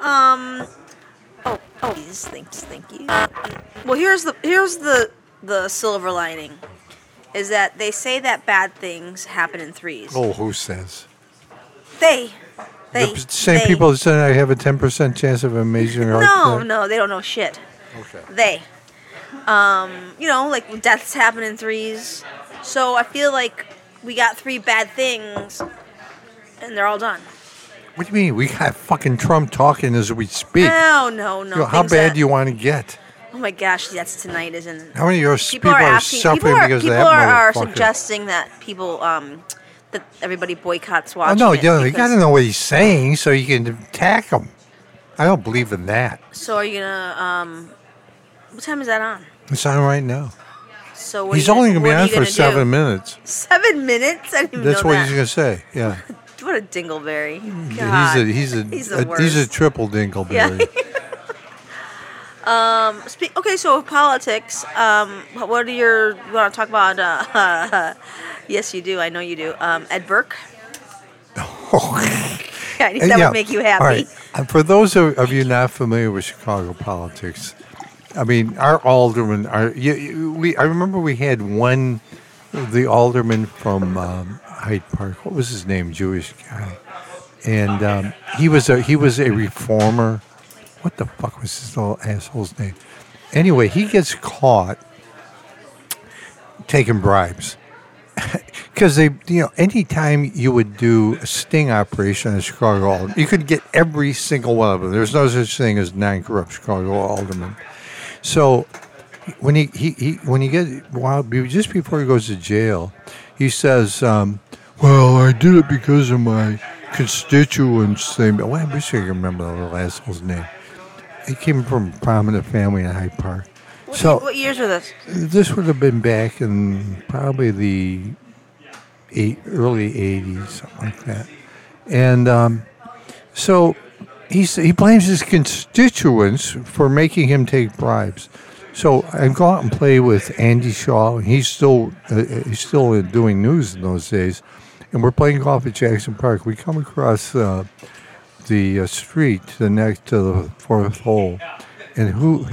Um. Oh, oh, please, thanks, thank you. Well, here's the here's the the silver lining. is that they say that bad things happen in threes. Oh, who says? They, they, the same they- people that said I have a 10% chance of a major heart No, attack? no, they don't know shit. Okay. They, um, you know, like deaths happen in threes. So I feel like we got three bad things, and they're all done. What do you mean? We got fucking Trump talking as we speak. No, no, no. You know, how bad that- do you want to get? Oh my gosh, that's tonight, isn't it? How many of your People, people, are are asking. suffering People are, because people of that are, are suggesting that people, um, that everybody boycotts Oh watching. no, it you, know, you because- got to know what he's saying so you can attack him. I don't believe in that. So are you gonna? Um, what time is that on? It's on right now. So what He's you only to be on for gonna seven do? minutes. Seven minutes? I didn't That's what that. he's to say. Yeah, What a dingleberry. God. he's a he's a He's a- he's a triple dingleberry. Spe- okay, so politics. Um, what are your? You want to talk about? Uh, yes, you do. I know you do. Um, Ed Burke. yeah, knew that Yeah. would make you happy. All right. Uh, For those of, of you not familiar with Chicago politics, I mean, our aldermen are. You, you, we I remember we had one, the alderman from um, Hyde Park. What was his name? Jewish guy, and um, he was a he was a reformer. What the fuck was this little asshole's name? Anyway, he gets caught taking bribes because they, you know, anytime you would do a sting operation in Chicago, you could get every single one of them. There's no such thing as non-corrupt Chicago alderman. So when he, he, he when he get while just before he goes to jail, he says, um, "Well, I did it because of my constituents." They, well, I wish I could remember the little asshole's name. He came from a prominent family in Hyde Park. What, so what years were this? this would have been back in probably the eight, early 80s, something like that. And um, so he's, he blames his constituents for making him take bribes. So I go out and play with Andy Shaw, and he's still uh, he's still doing news in those days. And we're playing golf at Jackson Park. We come across uh, the uh, street the next to the fourth hole, and who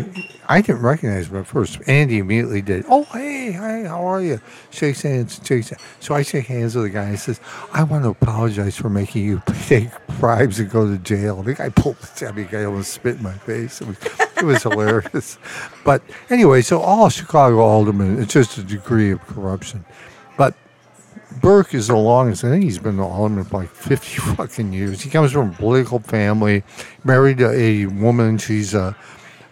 I didn't recognize him at first. Andy immediately did. Oh, hey, hi, how are you? Shakes hands, shakes hands. So I shake hands with the guy. He says, "I want to apologize for making you take bribes and go to jail." The guy pulled the tabby guy almost spit in my face. It was, it was hilarious. But anyway, so all Chicago aldermen, it's just a degree of corruption. Burke is the longest. I think he's been the alderman for like 50 fucking years. He comes from a political family, married to a woman. She's uh,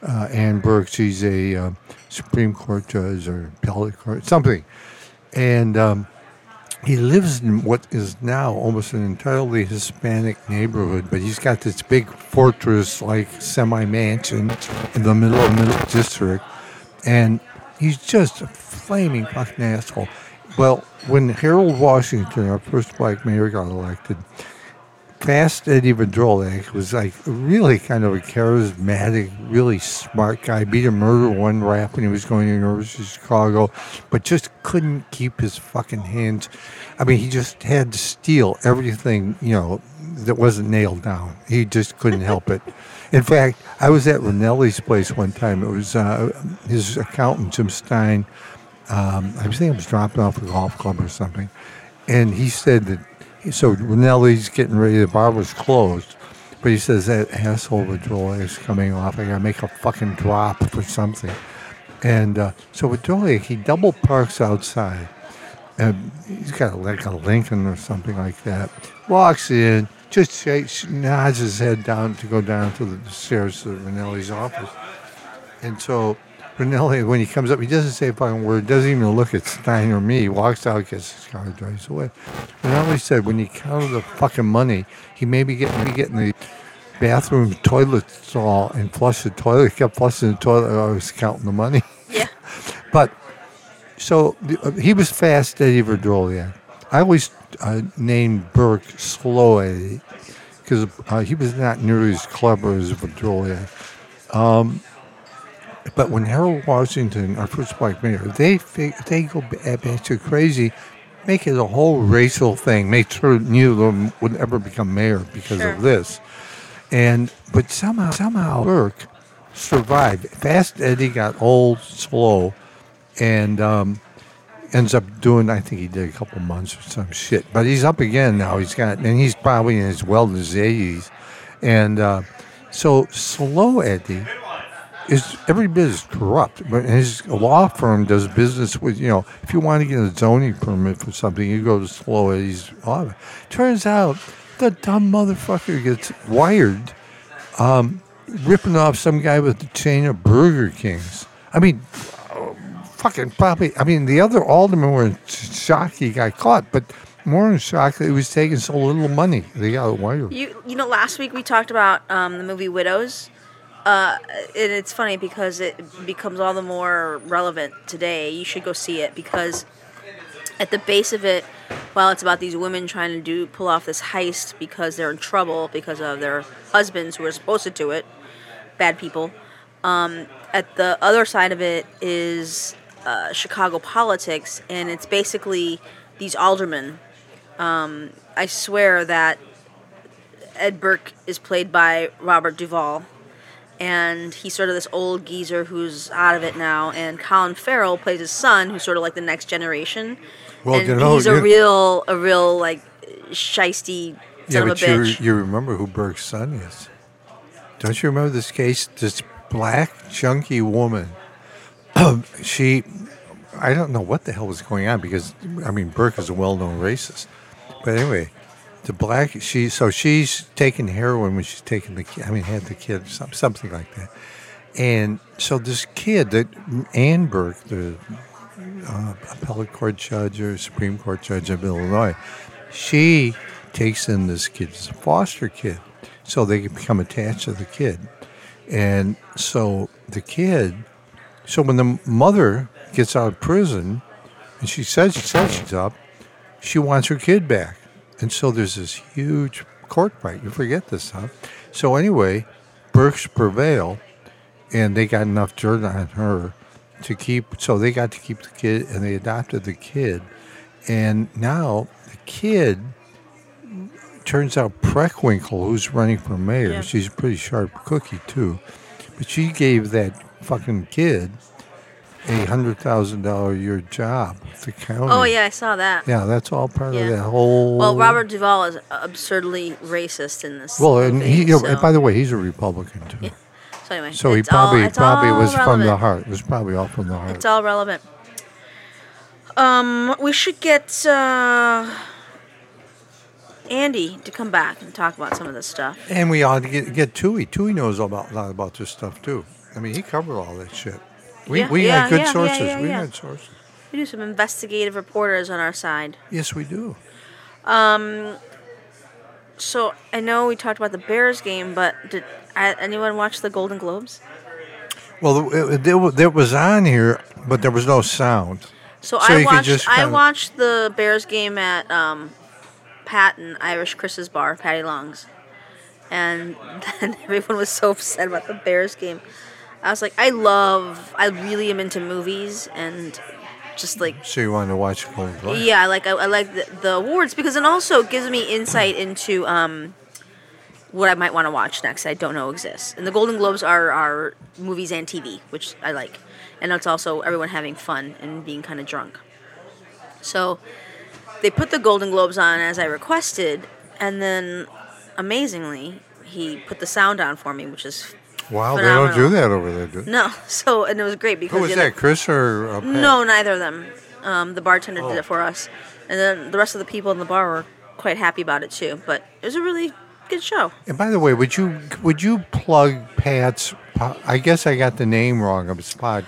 uh, Ann Burke. She's a uh, Supreme Court judge or appellate court, something. And um, he lives in what is now almost an entirely Hispanic neighborhood, but he's got this big fortress like semi mansion in the middle of the middle district. And he's just a flaming fucking asshole. Well, when Harold Washington, our first black mayor, got elected, Fast Eddie Vrdolyak was like really kind of a charismatic, really smart guy. Beat a murder one rap when he was going to University of Chicago, but just couldn't keep his fucking hands. I mean, he just had to steal everything, you know, that wasn't nailed down. He just couldn't help it. In fact, I was at Ranelli's place one time. It was uh, his accountant, Jim Stein. Um, I think I was dropping off a golf club or something. And he said that, so Ranelli's getting ready, the bar was closed. But he says that asshole withdrawal is coming off. I gotta make a fucking drop for something. And uh, so withdrawal, he double parks outside. And he's got like a Lincoln or something like that. Walks in, just shakes, nods his head down to go down to the stairs to Ranelli's office. And so Ranelli, when he comes up, he doesn't say a fucking word, doesn't even look at Stein or me. He walks out, gets his car, drives away. Ranelli said when he counted the fucking money, he may be getting, be getting the bathroom toilet stall and flush the toilet. He kept flushing the toilet. while I was counting the money. Yeah. But so the, uh, he was fast Eddie Vrdolyak. I always uh, named Burke slow Eddie because uh, he was not nearly as clever as Vrdolyak. Um, but when Harold Washington, our first black mayor, they they go ba- batshit crazy, make it a whole racial thing, make sure neither of them would ever become mayor because Sure. of this. And but somehow somehow Burke survived. Fast Eddie got old, slow, and um, ends up doing. I think he did a couple months or some shit, but he's up again now. He's got, and he's probably in his well in his eighties, and uh, so Slow Eddie is every bit as corrupt. But his law firm does business with you know. If you want to get a zoning permit for something, you go to law. firm. Turns out the dumb motherfucker gets wired um, ripping off some guy with a chain of Burger Kings. I mean, fucking probably. I mean, the other aldermen were in shock he got caught, but more in shock that he was taking so little money. They got wired. You you know, last week we talked about um, the movie Widows. Uh, and it's funny because it becomes all the more relevant today. You should go see it because at the base of it, while it's about these women trying to do pull off this heist because they're in trouble because of their husbands who are supposed to do it, bad people. Um, at the other side of it is uh, Chicago politics, and it's basically these aldermen. Um, I swear that Ed Burke is played by Robert Duvall, and he's sort of this old geezer who's out of it now. And Colin Farrell plays his son, who's sort of like the next generation. Well, and you know, he's a real, a real like shisty Yeah, son of a but you, you remember who Burke's son is. Don't you remember this case? This black, chunky woman. she, I don't know what the hell was going on because, I mean, Burke is a well known racist. But anyway, the black, she, so she's taking heroin when she's taking the I mean, had the kid, some, something like that. And so this kid, that Ann Burke, the uh, appellate court judge or Supreme Court judge of Illinois, she takes in this kid as a foster kid, so they can become attached to the kid. And so the kid, so when the mother gets out of prison, and she says she says she's up, she wants her kid back, and so there's this huge court fight. You forget this stuff. So anyway, Burks prevail, and they got enough dirt on her to keep. So they got to keep the kid, and they adopted the kid, and now the kid turns out Preckwinkle, who's running for mayor, Yeah. she's a pretty sharp cookie too, but she gave that fucking kid a hundred thousand dollar a year job the county. oh yeah, I saw that. yeah, that's all part Yeah. of that whole. Well, Robert Duvall is absurdly racist in this. Well, and movie, he. so, and by the way, he's a Republican too. Yeah, so anyway, So he it's all- probably probably was from the heart. It was probably all from the heart. It's all relevant. Um, we should get uh, Andy to come back and talk about some of this stuff. And we ought to get get Tui. Tui knows about a lot about this stuff too. I mean, he covered all that shit. We Yeah, we yeah, got good yeah, sources. we had sources. We do some investigative reporters on our side. Yes, we do. Um, So I know we talked about the Bears game, but did anyone watch the Golden Globes? Well, it, it, it, was on here, but there was no sound. So, So I watched. I watched the Bears game at um, Pat and Irish Chris's bar, Patty Long's, and then everyone was so upset about the Bears game. I was like, I love. I really am into movies and just like So you wanted to watch Golden Globe? yeah, I like I, I like the, the awards because it also gives me insight into um, what I might want to watch next. I don't know exists, and the Golden Globes are are movies and TV, which I like, and it's also everyone having fun and being kind of drunk. So they put the Golden Globes on as I requested, and then amazingly he put the sound on for me, which is Wow, they don't do that over there, do they? no. So and it was great because Who was you know- that, Chris or uh, no, neither of them. Um, the bartender did Oh. it for us, and then the rest of the people in the bar were quite happy about it too. But it was a really good show. And by the way, would you would you plug Pat's? I guess I got the name wrong of his pod.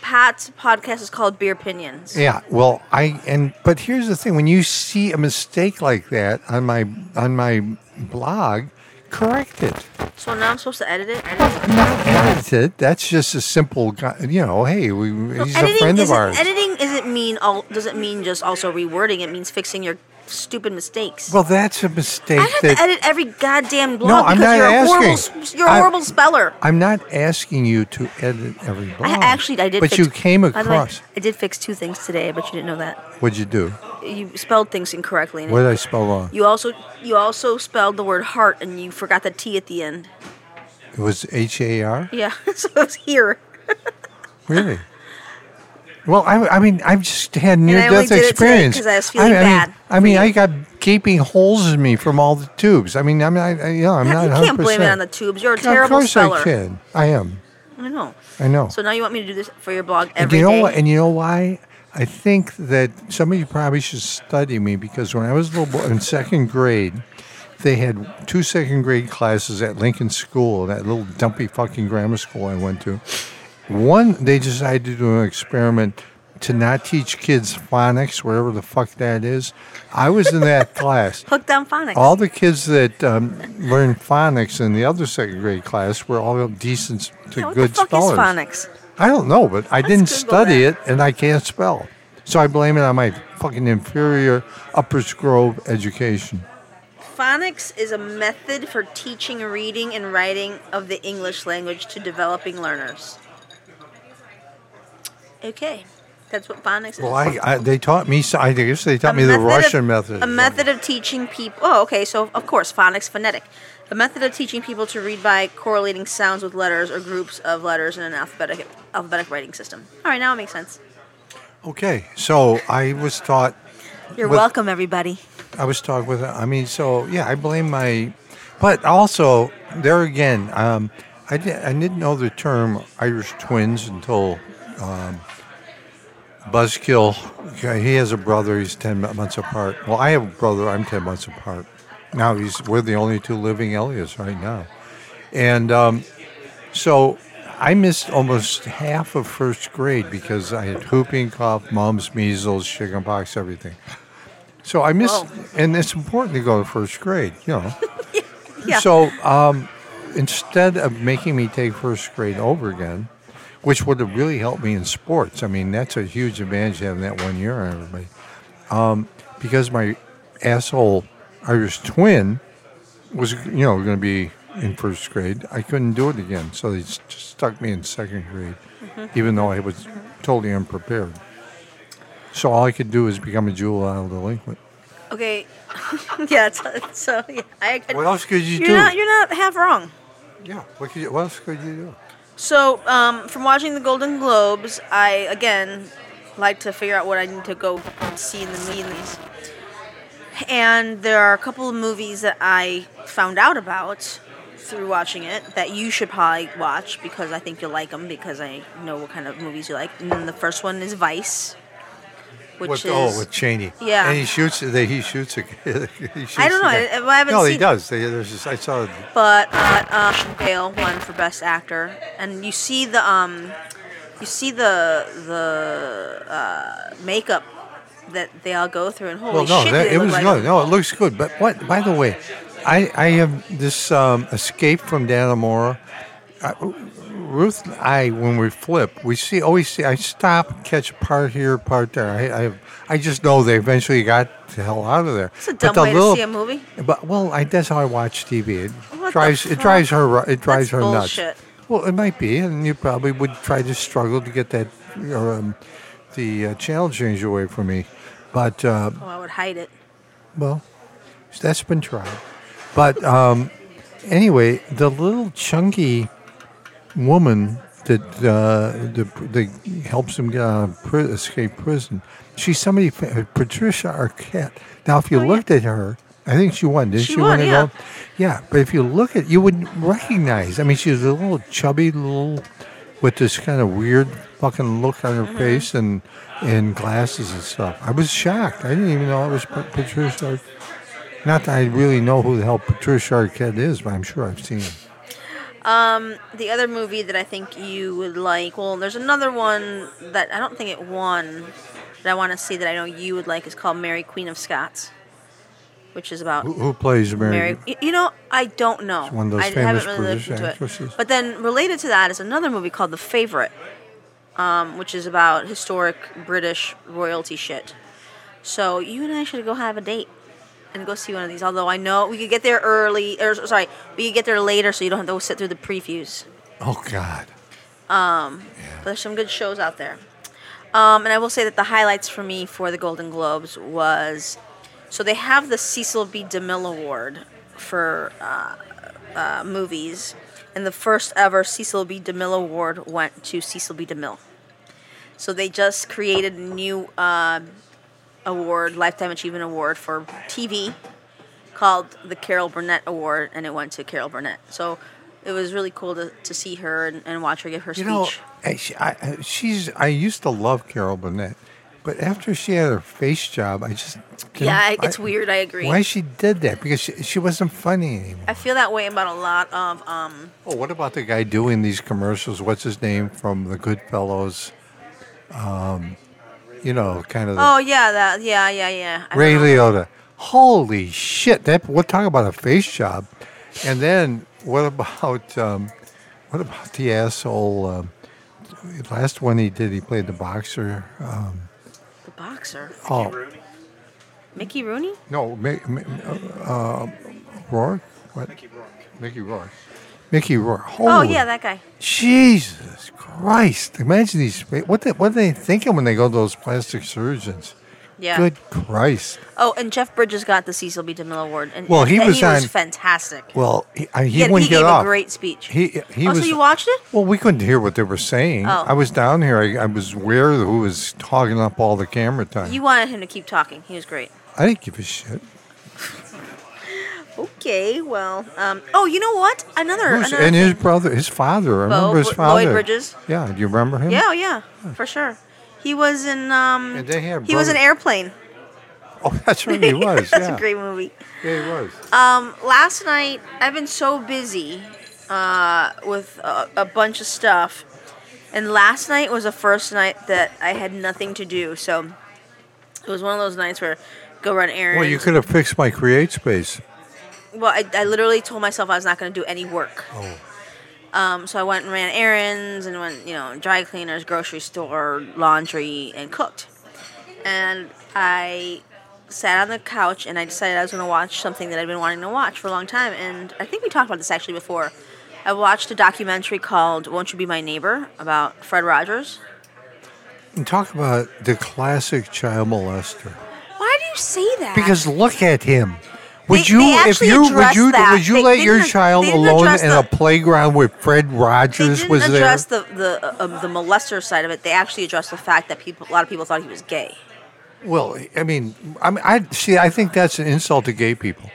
Pat's podcast is called Beer Opinions. Yeah, well, I and but here's the thing: when you see a mistake like that on my on my blog, correct it. So now I'm supposed to edit it. Not edit it. That's just a simple, guy- you know. Hey, we, he's a friend of ours. editing isn't mean all doesn't mean just also rewording. It means fixing your stupid mistakes. Well, that's a mistake I have that to edit every goddamn blog No, I'm because not you're a horrible you're a horrible speller. I'm not asking you to edit every blog. I actually I did. But fix, you came the way, across. I did fix two things today, but you didn't know that. What'd you do? You spelled things incorrectly. What did I spell wrong? You also you also spelled the word heart and you forgot the T at the end. It was H A R. Yeah, so it was here. Really? Well, I, I mean, I've just had near death it today I was feeling I, I bad Mean, I mean. I got gaping holes in me from all the tubes. I mean, I'm not, I, you know, I'm not. you can't blame it on the tubes. You're a terrible Of course speller. I can. I am. I know. I know. So now you want me to do this for your blog and every you day? know what? And you know why? I think that some of you probably should study me because when I was a little boy in second grade, they had two second grade classes at Lincoln School, that little dumpy fucking grammar school I went to. One, they decided to do an experiment to not teach kids phonics, wherever the fuck that is. I was in that class. Hooked on phonics. All the kids that um, learned phonics in the other second grade class were all decent to yeah, what good the fuck spellers. is phonics? I don't know, but I didn't Google study that. it and I can't spell. So I blame it on my fucking inferior Upper Grove education. Phonics is a method for teaching reading and writing of the English language to developing learners. Okay, that's what phonics Well, is. I, I they taught me. I guess they taught A me the Russian of, method. A method of teaching people. Oh, okay. So of course, phonics, phonetic. A method of teaching people to read by correlating sounds with letters or groups of letters in an alphabetic alphabetic writing system. All right, now it makes sense. Okay, so I was taught. You're With- welcome, everybody. I was taught with. I mean, so yeah, I blame my. But also, there again, um, I did, I didn't know the term Irish twins until um, Buzzkill. okay, He has a brother. He's ten months apart. Well, I have a brother. I'm ten months apart. Now he's we're the only two living Elias right now, and um, so I missed almost half of first grade because I had whooping cough, mumps, measles, chickenpox, everything. So I missed, Whoa. and it's important to go to first grade, you know. Yeah. So um, instead of making me take first grade over again, which would have really helped me in sports, I mean, that's a huge advantage having that one year on everybody. Um, because my asshole Irish twin was, you know, going to be in first grade, I couldn't do it again. So they just stuck me in second grade, even though I was totally unprepared. So all I could do is become a juvenile delinquent. Okay. yeah. So, so yeah, I, I- What else could you you're do? not you're not half wrong. Yeah. What, could you, what else could you do? So, um, from watching the Golden Globes, I again like to figure out what I need to go see in the movies. And there are a couple of movies that I found out about through watching it that you should probably watch because I think you'll like them because I know what kind of movies you like. And the first one is Vice, which With, is oh, with Cheney. Yeah. And he shoots. They, he shoots a. he shoots I don't know. I- I haven't no, he does. They, there's this, I saw. but uh, uh, Bale won for Best Actor, and you see the um, you see the the uh, makeup that they all go through, and holy Well, no, shit, that, it was like good. them. No, it looks good. But what? By the way, I I have this um, escape from Dannemora. Uh, Ruth and I, when we flip, we see always see. I stop, catch a part here, part there. I I, I just know they eventually got the hell out of there. It's a But dumb the way little- to see a movie. But well, I, that's how I watch TV. It What drives it drives her it drives That's her bullshit. nuts. Well, it might be, and you probably would try to struggle to get that or, um, the uh, channel change away from me. But uh, Oh, I would hide it. well, that's been tried. But um, anyway, the little chunky woman that uh, the, helps him get out of pri- escape prison, she's somebody, Patricia Arquette. Now, if you Oh, yeah. looked at her, I think she won, didn't She she? won, win yeah. Yeah, but if you look at, you would recognize. I mean, she was a little chubby, little with this kind of weird fucking look on her Mm-hmm. face and and glasses and stuff. I was shocked. I didn't even know it was Patricia. Not that I really know who the hell Patricia Arquette is, but I'm sure I've seen her. The other movie that I think you would like, well, there's another one that I don't think it won that I want to see that I know you would like is called Mary Queen of Scots, which is about Who, who plays Mary? Mary. You know, I don't know. It's one of those I famous haven't really British looked into actresses. it. But then related to that is another movie called The Favorite, um, which is about historic British royalty shit. So you and I should go have a date and go see one of these. Although I know we could get there early, or sorry, we could get there later, so you don't have to sit through the previews. Oh God. But there's some good shows out there. Um, and I will say that the highlights for me for the Golden Globes was so they have the Cecil B. DeMille Award for uh, uh, movies, and the first ever Cecil B. DeMille Award went to Cecil B. DeMille. So they just created a new uh, award, Lifetime Achievement Award for TV, called the Carol Burnett Award, and it went to Carol Burnett. So it was really cool to, to see her and, and watch her give her You speech. know, I, she- I, she's. I used to love Carol Burnett, but after she had her face job, I just. yeah, I- it's weird. I agree. Why she did that? Because she, she wasn't funny anymore. I feel that way about a lot of um, Oh, what about the guy doing these commercials? What's his name from the Goodfellas? Um, you know, kind of the Oh yeah, that yeah yeah yeah. I Ray don't know. Liotta. Holy shit! That we'll talk about a face job, and then what about um, what about the asshole? Um, last one he did, he played the boxer. Um, The boxer, oh Mickey Rooney. no, Mi- Mi- uh, Rourke. What? Mickey Rourke. Mickey Rourke. Mickey Rourke. Holy Oh yeah, that guy. Jesus Christ! Imagine these. What they, what are they thinking when they go to those plastic surgeons? Yeah. Good Christ! Oh, and Jeff Bridges got the Cecil B. DeMille Award, and Well, he and was he was on- fantastic. Well, he, I, he, He, had- wouldn't he get gave off. a great speech. He he oh, was. so you watched it? well, we couldn't hear what they were saying. Oh. I was down here. I, I was aware of who was hogging up all the camera time. You wanted him to keep talking. He was great. I didn't give a shit. Okay, well, um, oh, you know what? Another, Who's- another and his brother, his father. I Bo- remember his father. Lloyd. Bridges? Yeah, do you remember him? Yeah, oh, yeah, for sure. He was in. Um, And they had he was in Airplane. Oh, that's right. He was. That's yeah. a great movie. Yeah, he was. Um, last night I've been so busy uh, with a, a bunch of stuff, and last night was the first night that I had nothing to do. So it was one of those nights where go run errands. well, you could have fixed my create space. Well, I, I literally told myself I was not going to do any work. Oh. Um, so I went and ran errands and went, you know, dry cleaners, grocery store, laundry, and cooked. And I sat on the couch and I decided I was going to watch something that I'd been wanting to watch for a long time. And I think we talked about this actually before. I watched a documentary called "Won't You Be My Neighbor" about Fred Rogers. And talk about the classic child molester. Why do you say that? Because look at him. Would They- you, they if you, would you, that. would you They let your child alone in the- a playground with Fred Rogers they didn't was there? address the the uh, the molester side of it. They actually addressed the fact that people, a lot of people thought he was gay. Well, I mean, I mean, I see. I think that's an insult to gay people.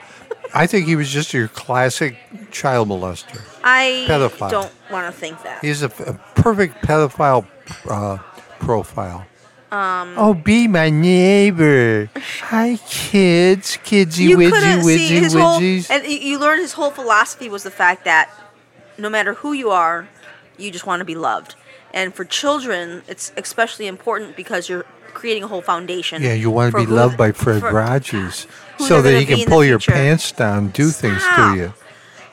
I think he was just your classic child molester. I Pedophile. don't want to think that. He's a, a perfect pedophile uh, profile. Um, oh, be my neighbor. Hi, kids, kidsy you widgy couldn't see widgy his whole, widgies. and you- learned his whole philosophy was the fact that no matter who you are, you just want to be loved. And for children, it's especially important because you're creating a whole foundation. yeah, you want to be who- loved by Fred for Rogers, so that he can pull your future. pants down, do things to you.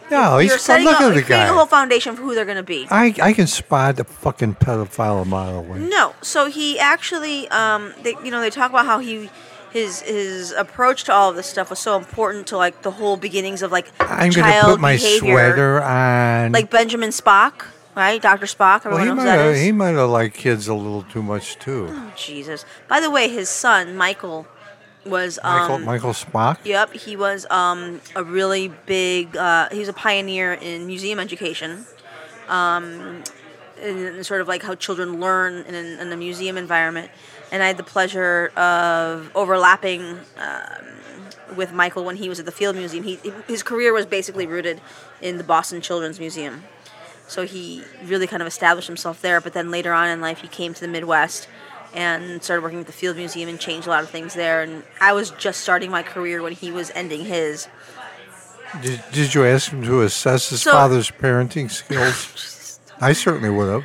No, he's You're setting Look up, at you're the creating a whole foundation for who they're going to be. I, I can spot a fucking pedophile a mile away. No, so he actually, um, they, you know, they talk about how he, his his approach to all of this stuff was so important to like the whole beginnings of like I'm going to put my behavior. sweater on. like Benjamin Spock, right? Doctor Spock. well, Everyone he knows might who that have, is. he might have liked kids a little too much too. Oh, Jesus. By the way, his son Michael was Michael um, Michael Spock. Yep, he was um, a really big. Uh, he was a pioneer in museum education, um, and sort of like how children learn in, in a museum environment. And I had the pleasure of overlapping um, with Michael when he was at the Field Museum. He his career was basically rooted in the Boston Children's Museum, so he really kind of established himself there. But then later on in life, he came to the Midwest and started working at the Field Museum and changed a lot of things there. And I was just starting my career when he was ending his. Did, did you ask him to assess his So- father's parenting skills? I certainly would have.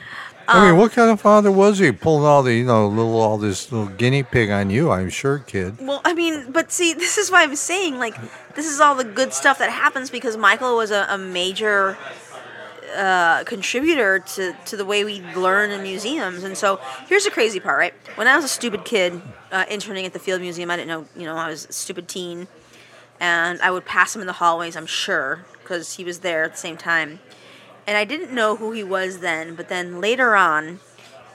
I Um, mean, what kind of father was he? Pulling all the, you know, little all this little guinea pig on you, I'm sure, kid. Well, I mean, but see, this is why I'm saying like this is all the good stuff that happens because Michael was a, a major uh, contributor to, to the way we learn in museums. And so here's the crazy part, right? When I was a stupid kid uh, interning at the Field Museum, I didn't know, you know, I was a stupid teen, and I would pass him in the hallways. I'm sure because he was there at the same time, and I didn't know who he was then. But then later on,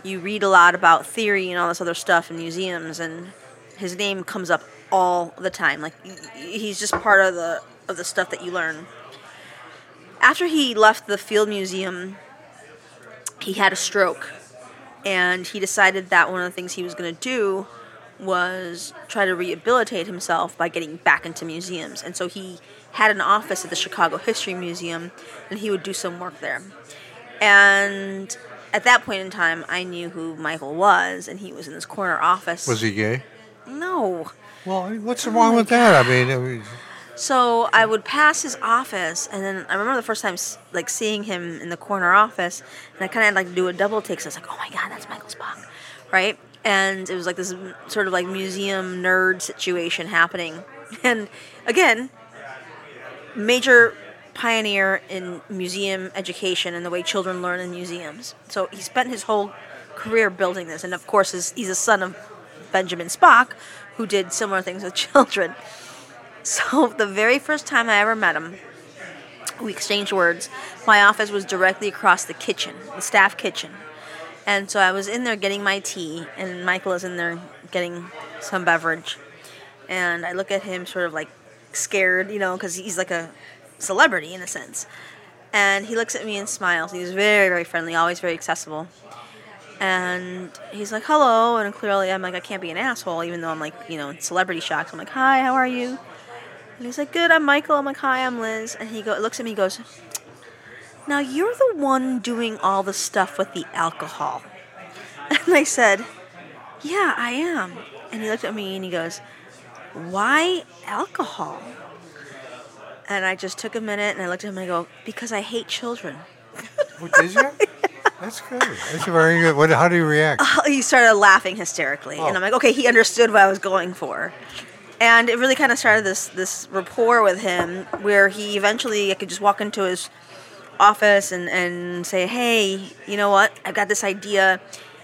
you read a lot about theory and all this other stuff in museums, and his name comes up all the time. Like he's just part of the of the stuff that you learn. After he left the Field Museum, he had a stroke, and he decided that one of the things he was going to do was try to rehabilitate himself by getting back into museums. And so he had an office at the Chicago History Museum, and he would do some work there. And at that point in time, I knew who Michael was, and he was in this corner office. Was he gay? No. Well, what's oh wrong with that? I mean, I mean, So I would pass his office, and then I remember the first time like seeing him in the corner office, and I kind of had like do a double take. So I was like, "Oh my god, that's Michael Spock," right? And it was like this sort of like museum nerd situation happening, and again, major pioneer in museum education and the way children learn in museums. So he spent his whole career building this, and of course, he's a son of Benjamin Spock, who did similar things with children. So the very first time I ever met him, we exchanged words. My office was directly across the kitchen, the staff kitchen. And so I was in there getting my tea, and Michael is in there getting some beverage. And I look at him sort of like scared, you know, because he's like a celebrity in a sense. And he looks at me and smiles. He's very, very friendly, always very accessible. And he's like, hello. And clearly I'm like, I can't be an asshole, even though I'm like, you know, in celebrity shock. So I'm like, hi, how are you? And he's like, good, I'm Michael. I'm like, hi, I'm Liz. And he go, looks at me and goes, now you're the one doing all the stuff with the alcohol. And I said, yeah, I am. And he looked at me and he goes, why alcohol? And I just took a minute and I looked at him and I go, because I hate children. what, did you? That's good. That's very good. What, how do you react? Uh, he started laughing hysterically, and Oh. I'm like, okay, he understood what I was going for, and it really kind of started this this rapport with him, where he eventually I could just walk into his office and and say, hey, you know what, I've got this idea,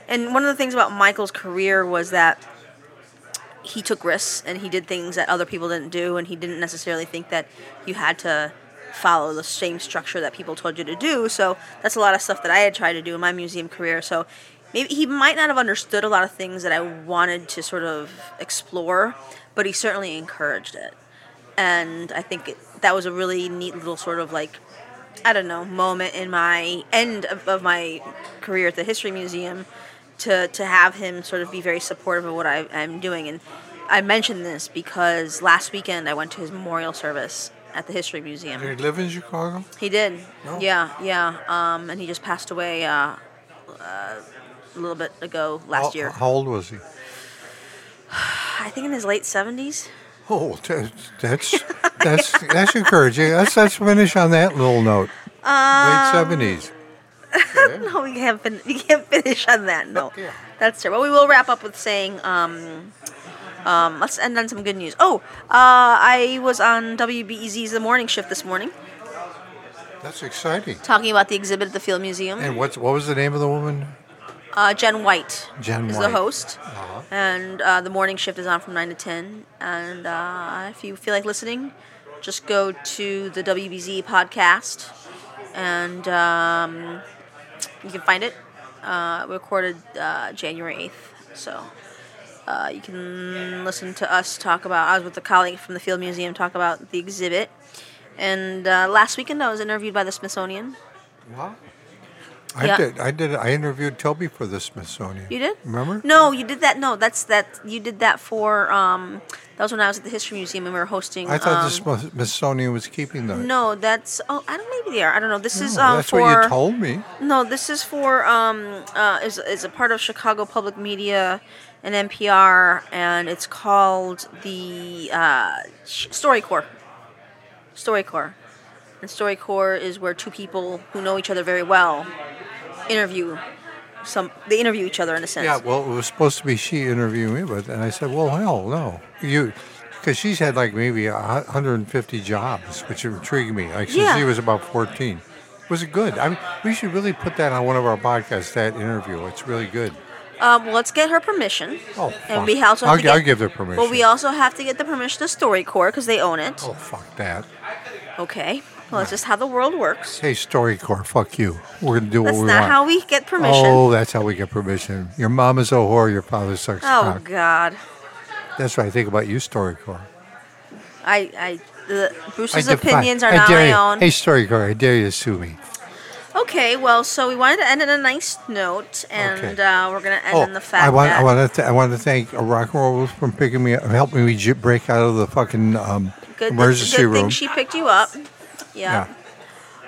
and one of the things about Michael's career was that he took risks and he did things that other people didn't do, and he didn't necessarily think that you had to follow the same structure that people told you to do. So that's a lot of stuff that I had tried to do in my museum career. So maybe he might not have understood a lot of things that I wanted to sort of explore, but he certainly encouraged it. And I think it, that was a really neat little sort of like I don't know moment in my end of, of my career at the History Museum to to have him sort of be very supportive of what I, I'm doing. And I mentioned this because last weekend I went to his memorial service at the History Museum. Did he live in Chicago? He did. No? Yeah, yeah. Um, and he just passed away uh, uh, a little bit ago last how, year. How old was he? I think in his late seventies. Oh, that- that's that's that's encouraging. Let's let's finish on that little note. Um, Late seventies. No, we can't. Fin- we can't finish on that. No, Yeah. that's true. But we will wrap up with saying. Um, um, let's end on some good news. Oh, uh, I was on WBEZ's The Morning Shift this morning, That's exciting. talking about the exhibit at the Field Museum. And what's what was the name of the woman? Uh, Jenn White Jen is White. the host, Uh-huh. and uh, the morning shift is on from nine to ten. And uh, if you feel like listening, just go to the WBZ podcast, and um, you can find it. Uh, we recorded uh, January eighth, so uh, you can listen to us talk about. I was with a colleague from the Field Museum talk about the exhibit. And uh, last weekend, I was interviewed by the Smithsonian. Wow. I Yeah. did. I did. I interviewed Toby for the Smithsonian. You did? Remember? No, you did that. No, that's that. You did that for. Um, that was when I was at the History Museum and we were hosting. I thought um, the Smithsonian was keeping them. No, that's. Oh, I don't. Maybe they are. I don't know. This is um, that's for. what you told me. No, this is for. Um, uh, is is a part of Chicago Public Media and NPR, and it's called the uh, StoryCorps. StoryCorps, and StoryCorps is where two people who know each other very well interview some. They interview each other in a sense. Yeah. Well, it was supposed to be she interviewing me, but and I said, well, hell no, you. Because she's had like maybe a 150 jobs, which intrigued me. Like since Yeah. she was about 14. Was it good? I mean, we should really put that on one of our podcasts. That interview, it's really good. Um, let's get her permission. Oh, and fuck. we also have I'll, to get, I'll give her permission. But we also have to get the permission to StoryCorps because they own it. Oh, fuck that. Okay. Well, that's just how the world works. Hey, StoryCorps, fuck you. We're gonna do That's what we not how we get permission. Oh, that's how we get permission. Your mom is a whore. Your father sucks Oh, cock. God. That's what I think about you, StoryCorps. I, I, the, I Bruce's defy- opinions are I not dare my you. own. Hey, StoryCorps, I dare you to sue me. Okay, well, so we wanted to end on a nice note, and Okay. uh, we're going to end Oh, on the fact I want, that I want to, I want to thank Rock and Roll for picking me up, helping me break out of the fucking um, good, emergency good room. thing she picked you up. yeah. Yeah.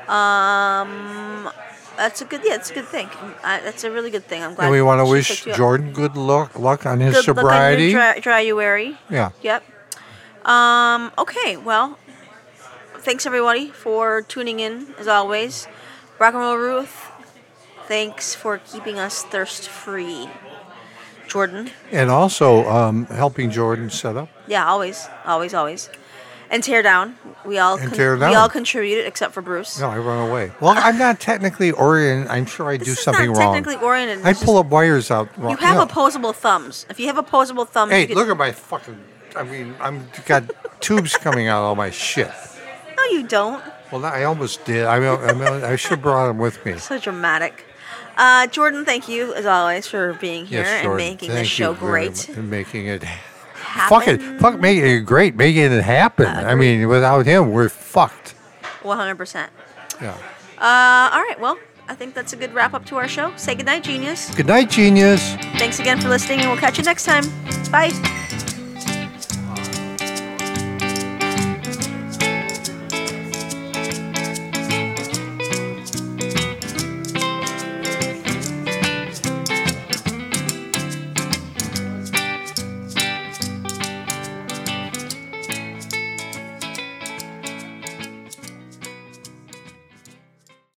Um, that's a good. Yeah, it's a good thing. I, that's a really good thing. I'm glad. And we want to wish up. Jordan good luck, luck on his good sobriety. Look on dry, dryuary. yeah. Yep. Um, okay, well, thanks everybody for tuning in as always. Rock and Roll Ruth, thanks for keeping us thirst free. Jordan, And also um, helping Jordan set up. yeah, always, always, always. And tear down. We all And tear we down. all contributed except for Bruce. No, I run away. Well, I'm not technically oriented. I'm sure I This do is something not wrong. technically oriented. I it's pull up wires out. wrong. You have yeah. opposable thumbs. If you have opposable thumbs, Hey, you could, look at my fucking. I mean, I'm got tubes coming out of all my shit. No, you don't. Well, I almost did. I, mean, I, mean, I should have brought them with me. So dramatic. Uh, Jordan, thank you as always for being here Yes, and Jordan. making Thank this show you very great. And making it. Happen. Fuck it. Fuck making it great. Making it happen. I mean, without him, we're fucked. 100%. Yeah. Uh, all right, well, I think that's a good wrap up to our show. Say goodnight, genius. Good night, genius. Thanks again for listening, and we'll catch you next time. Bye.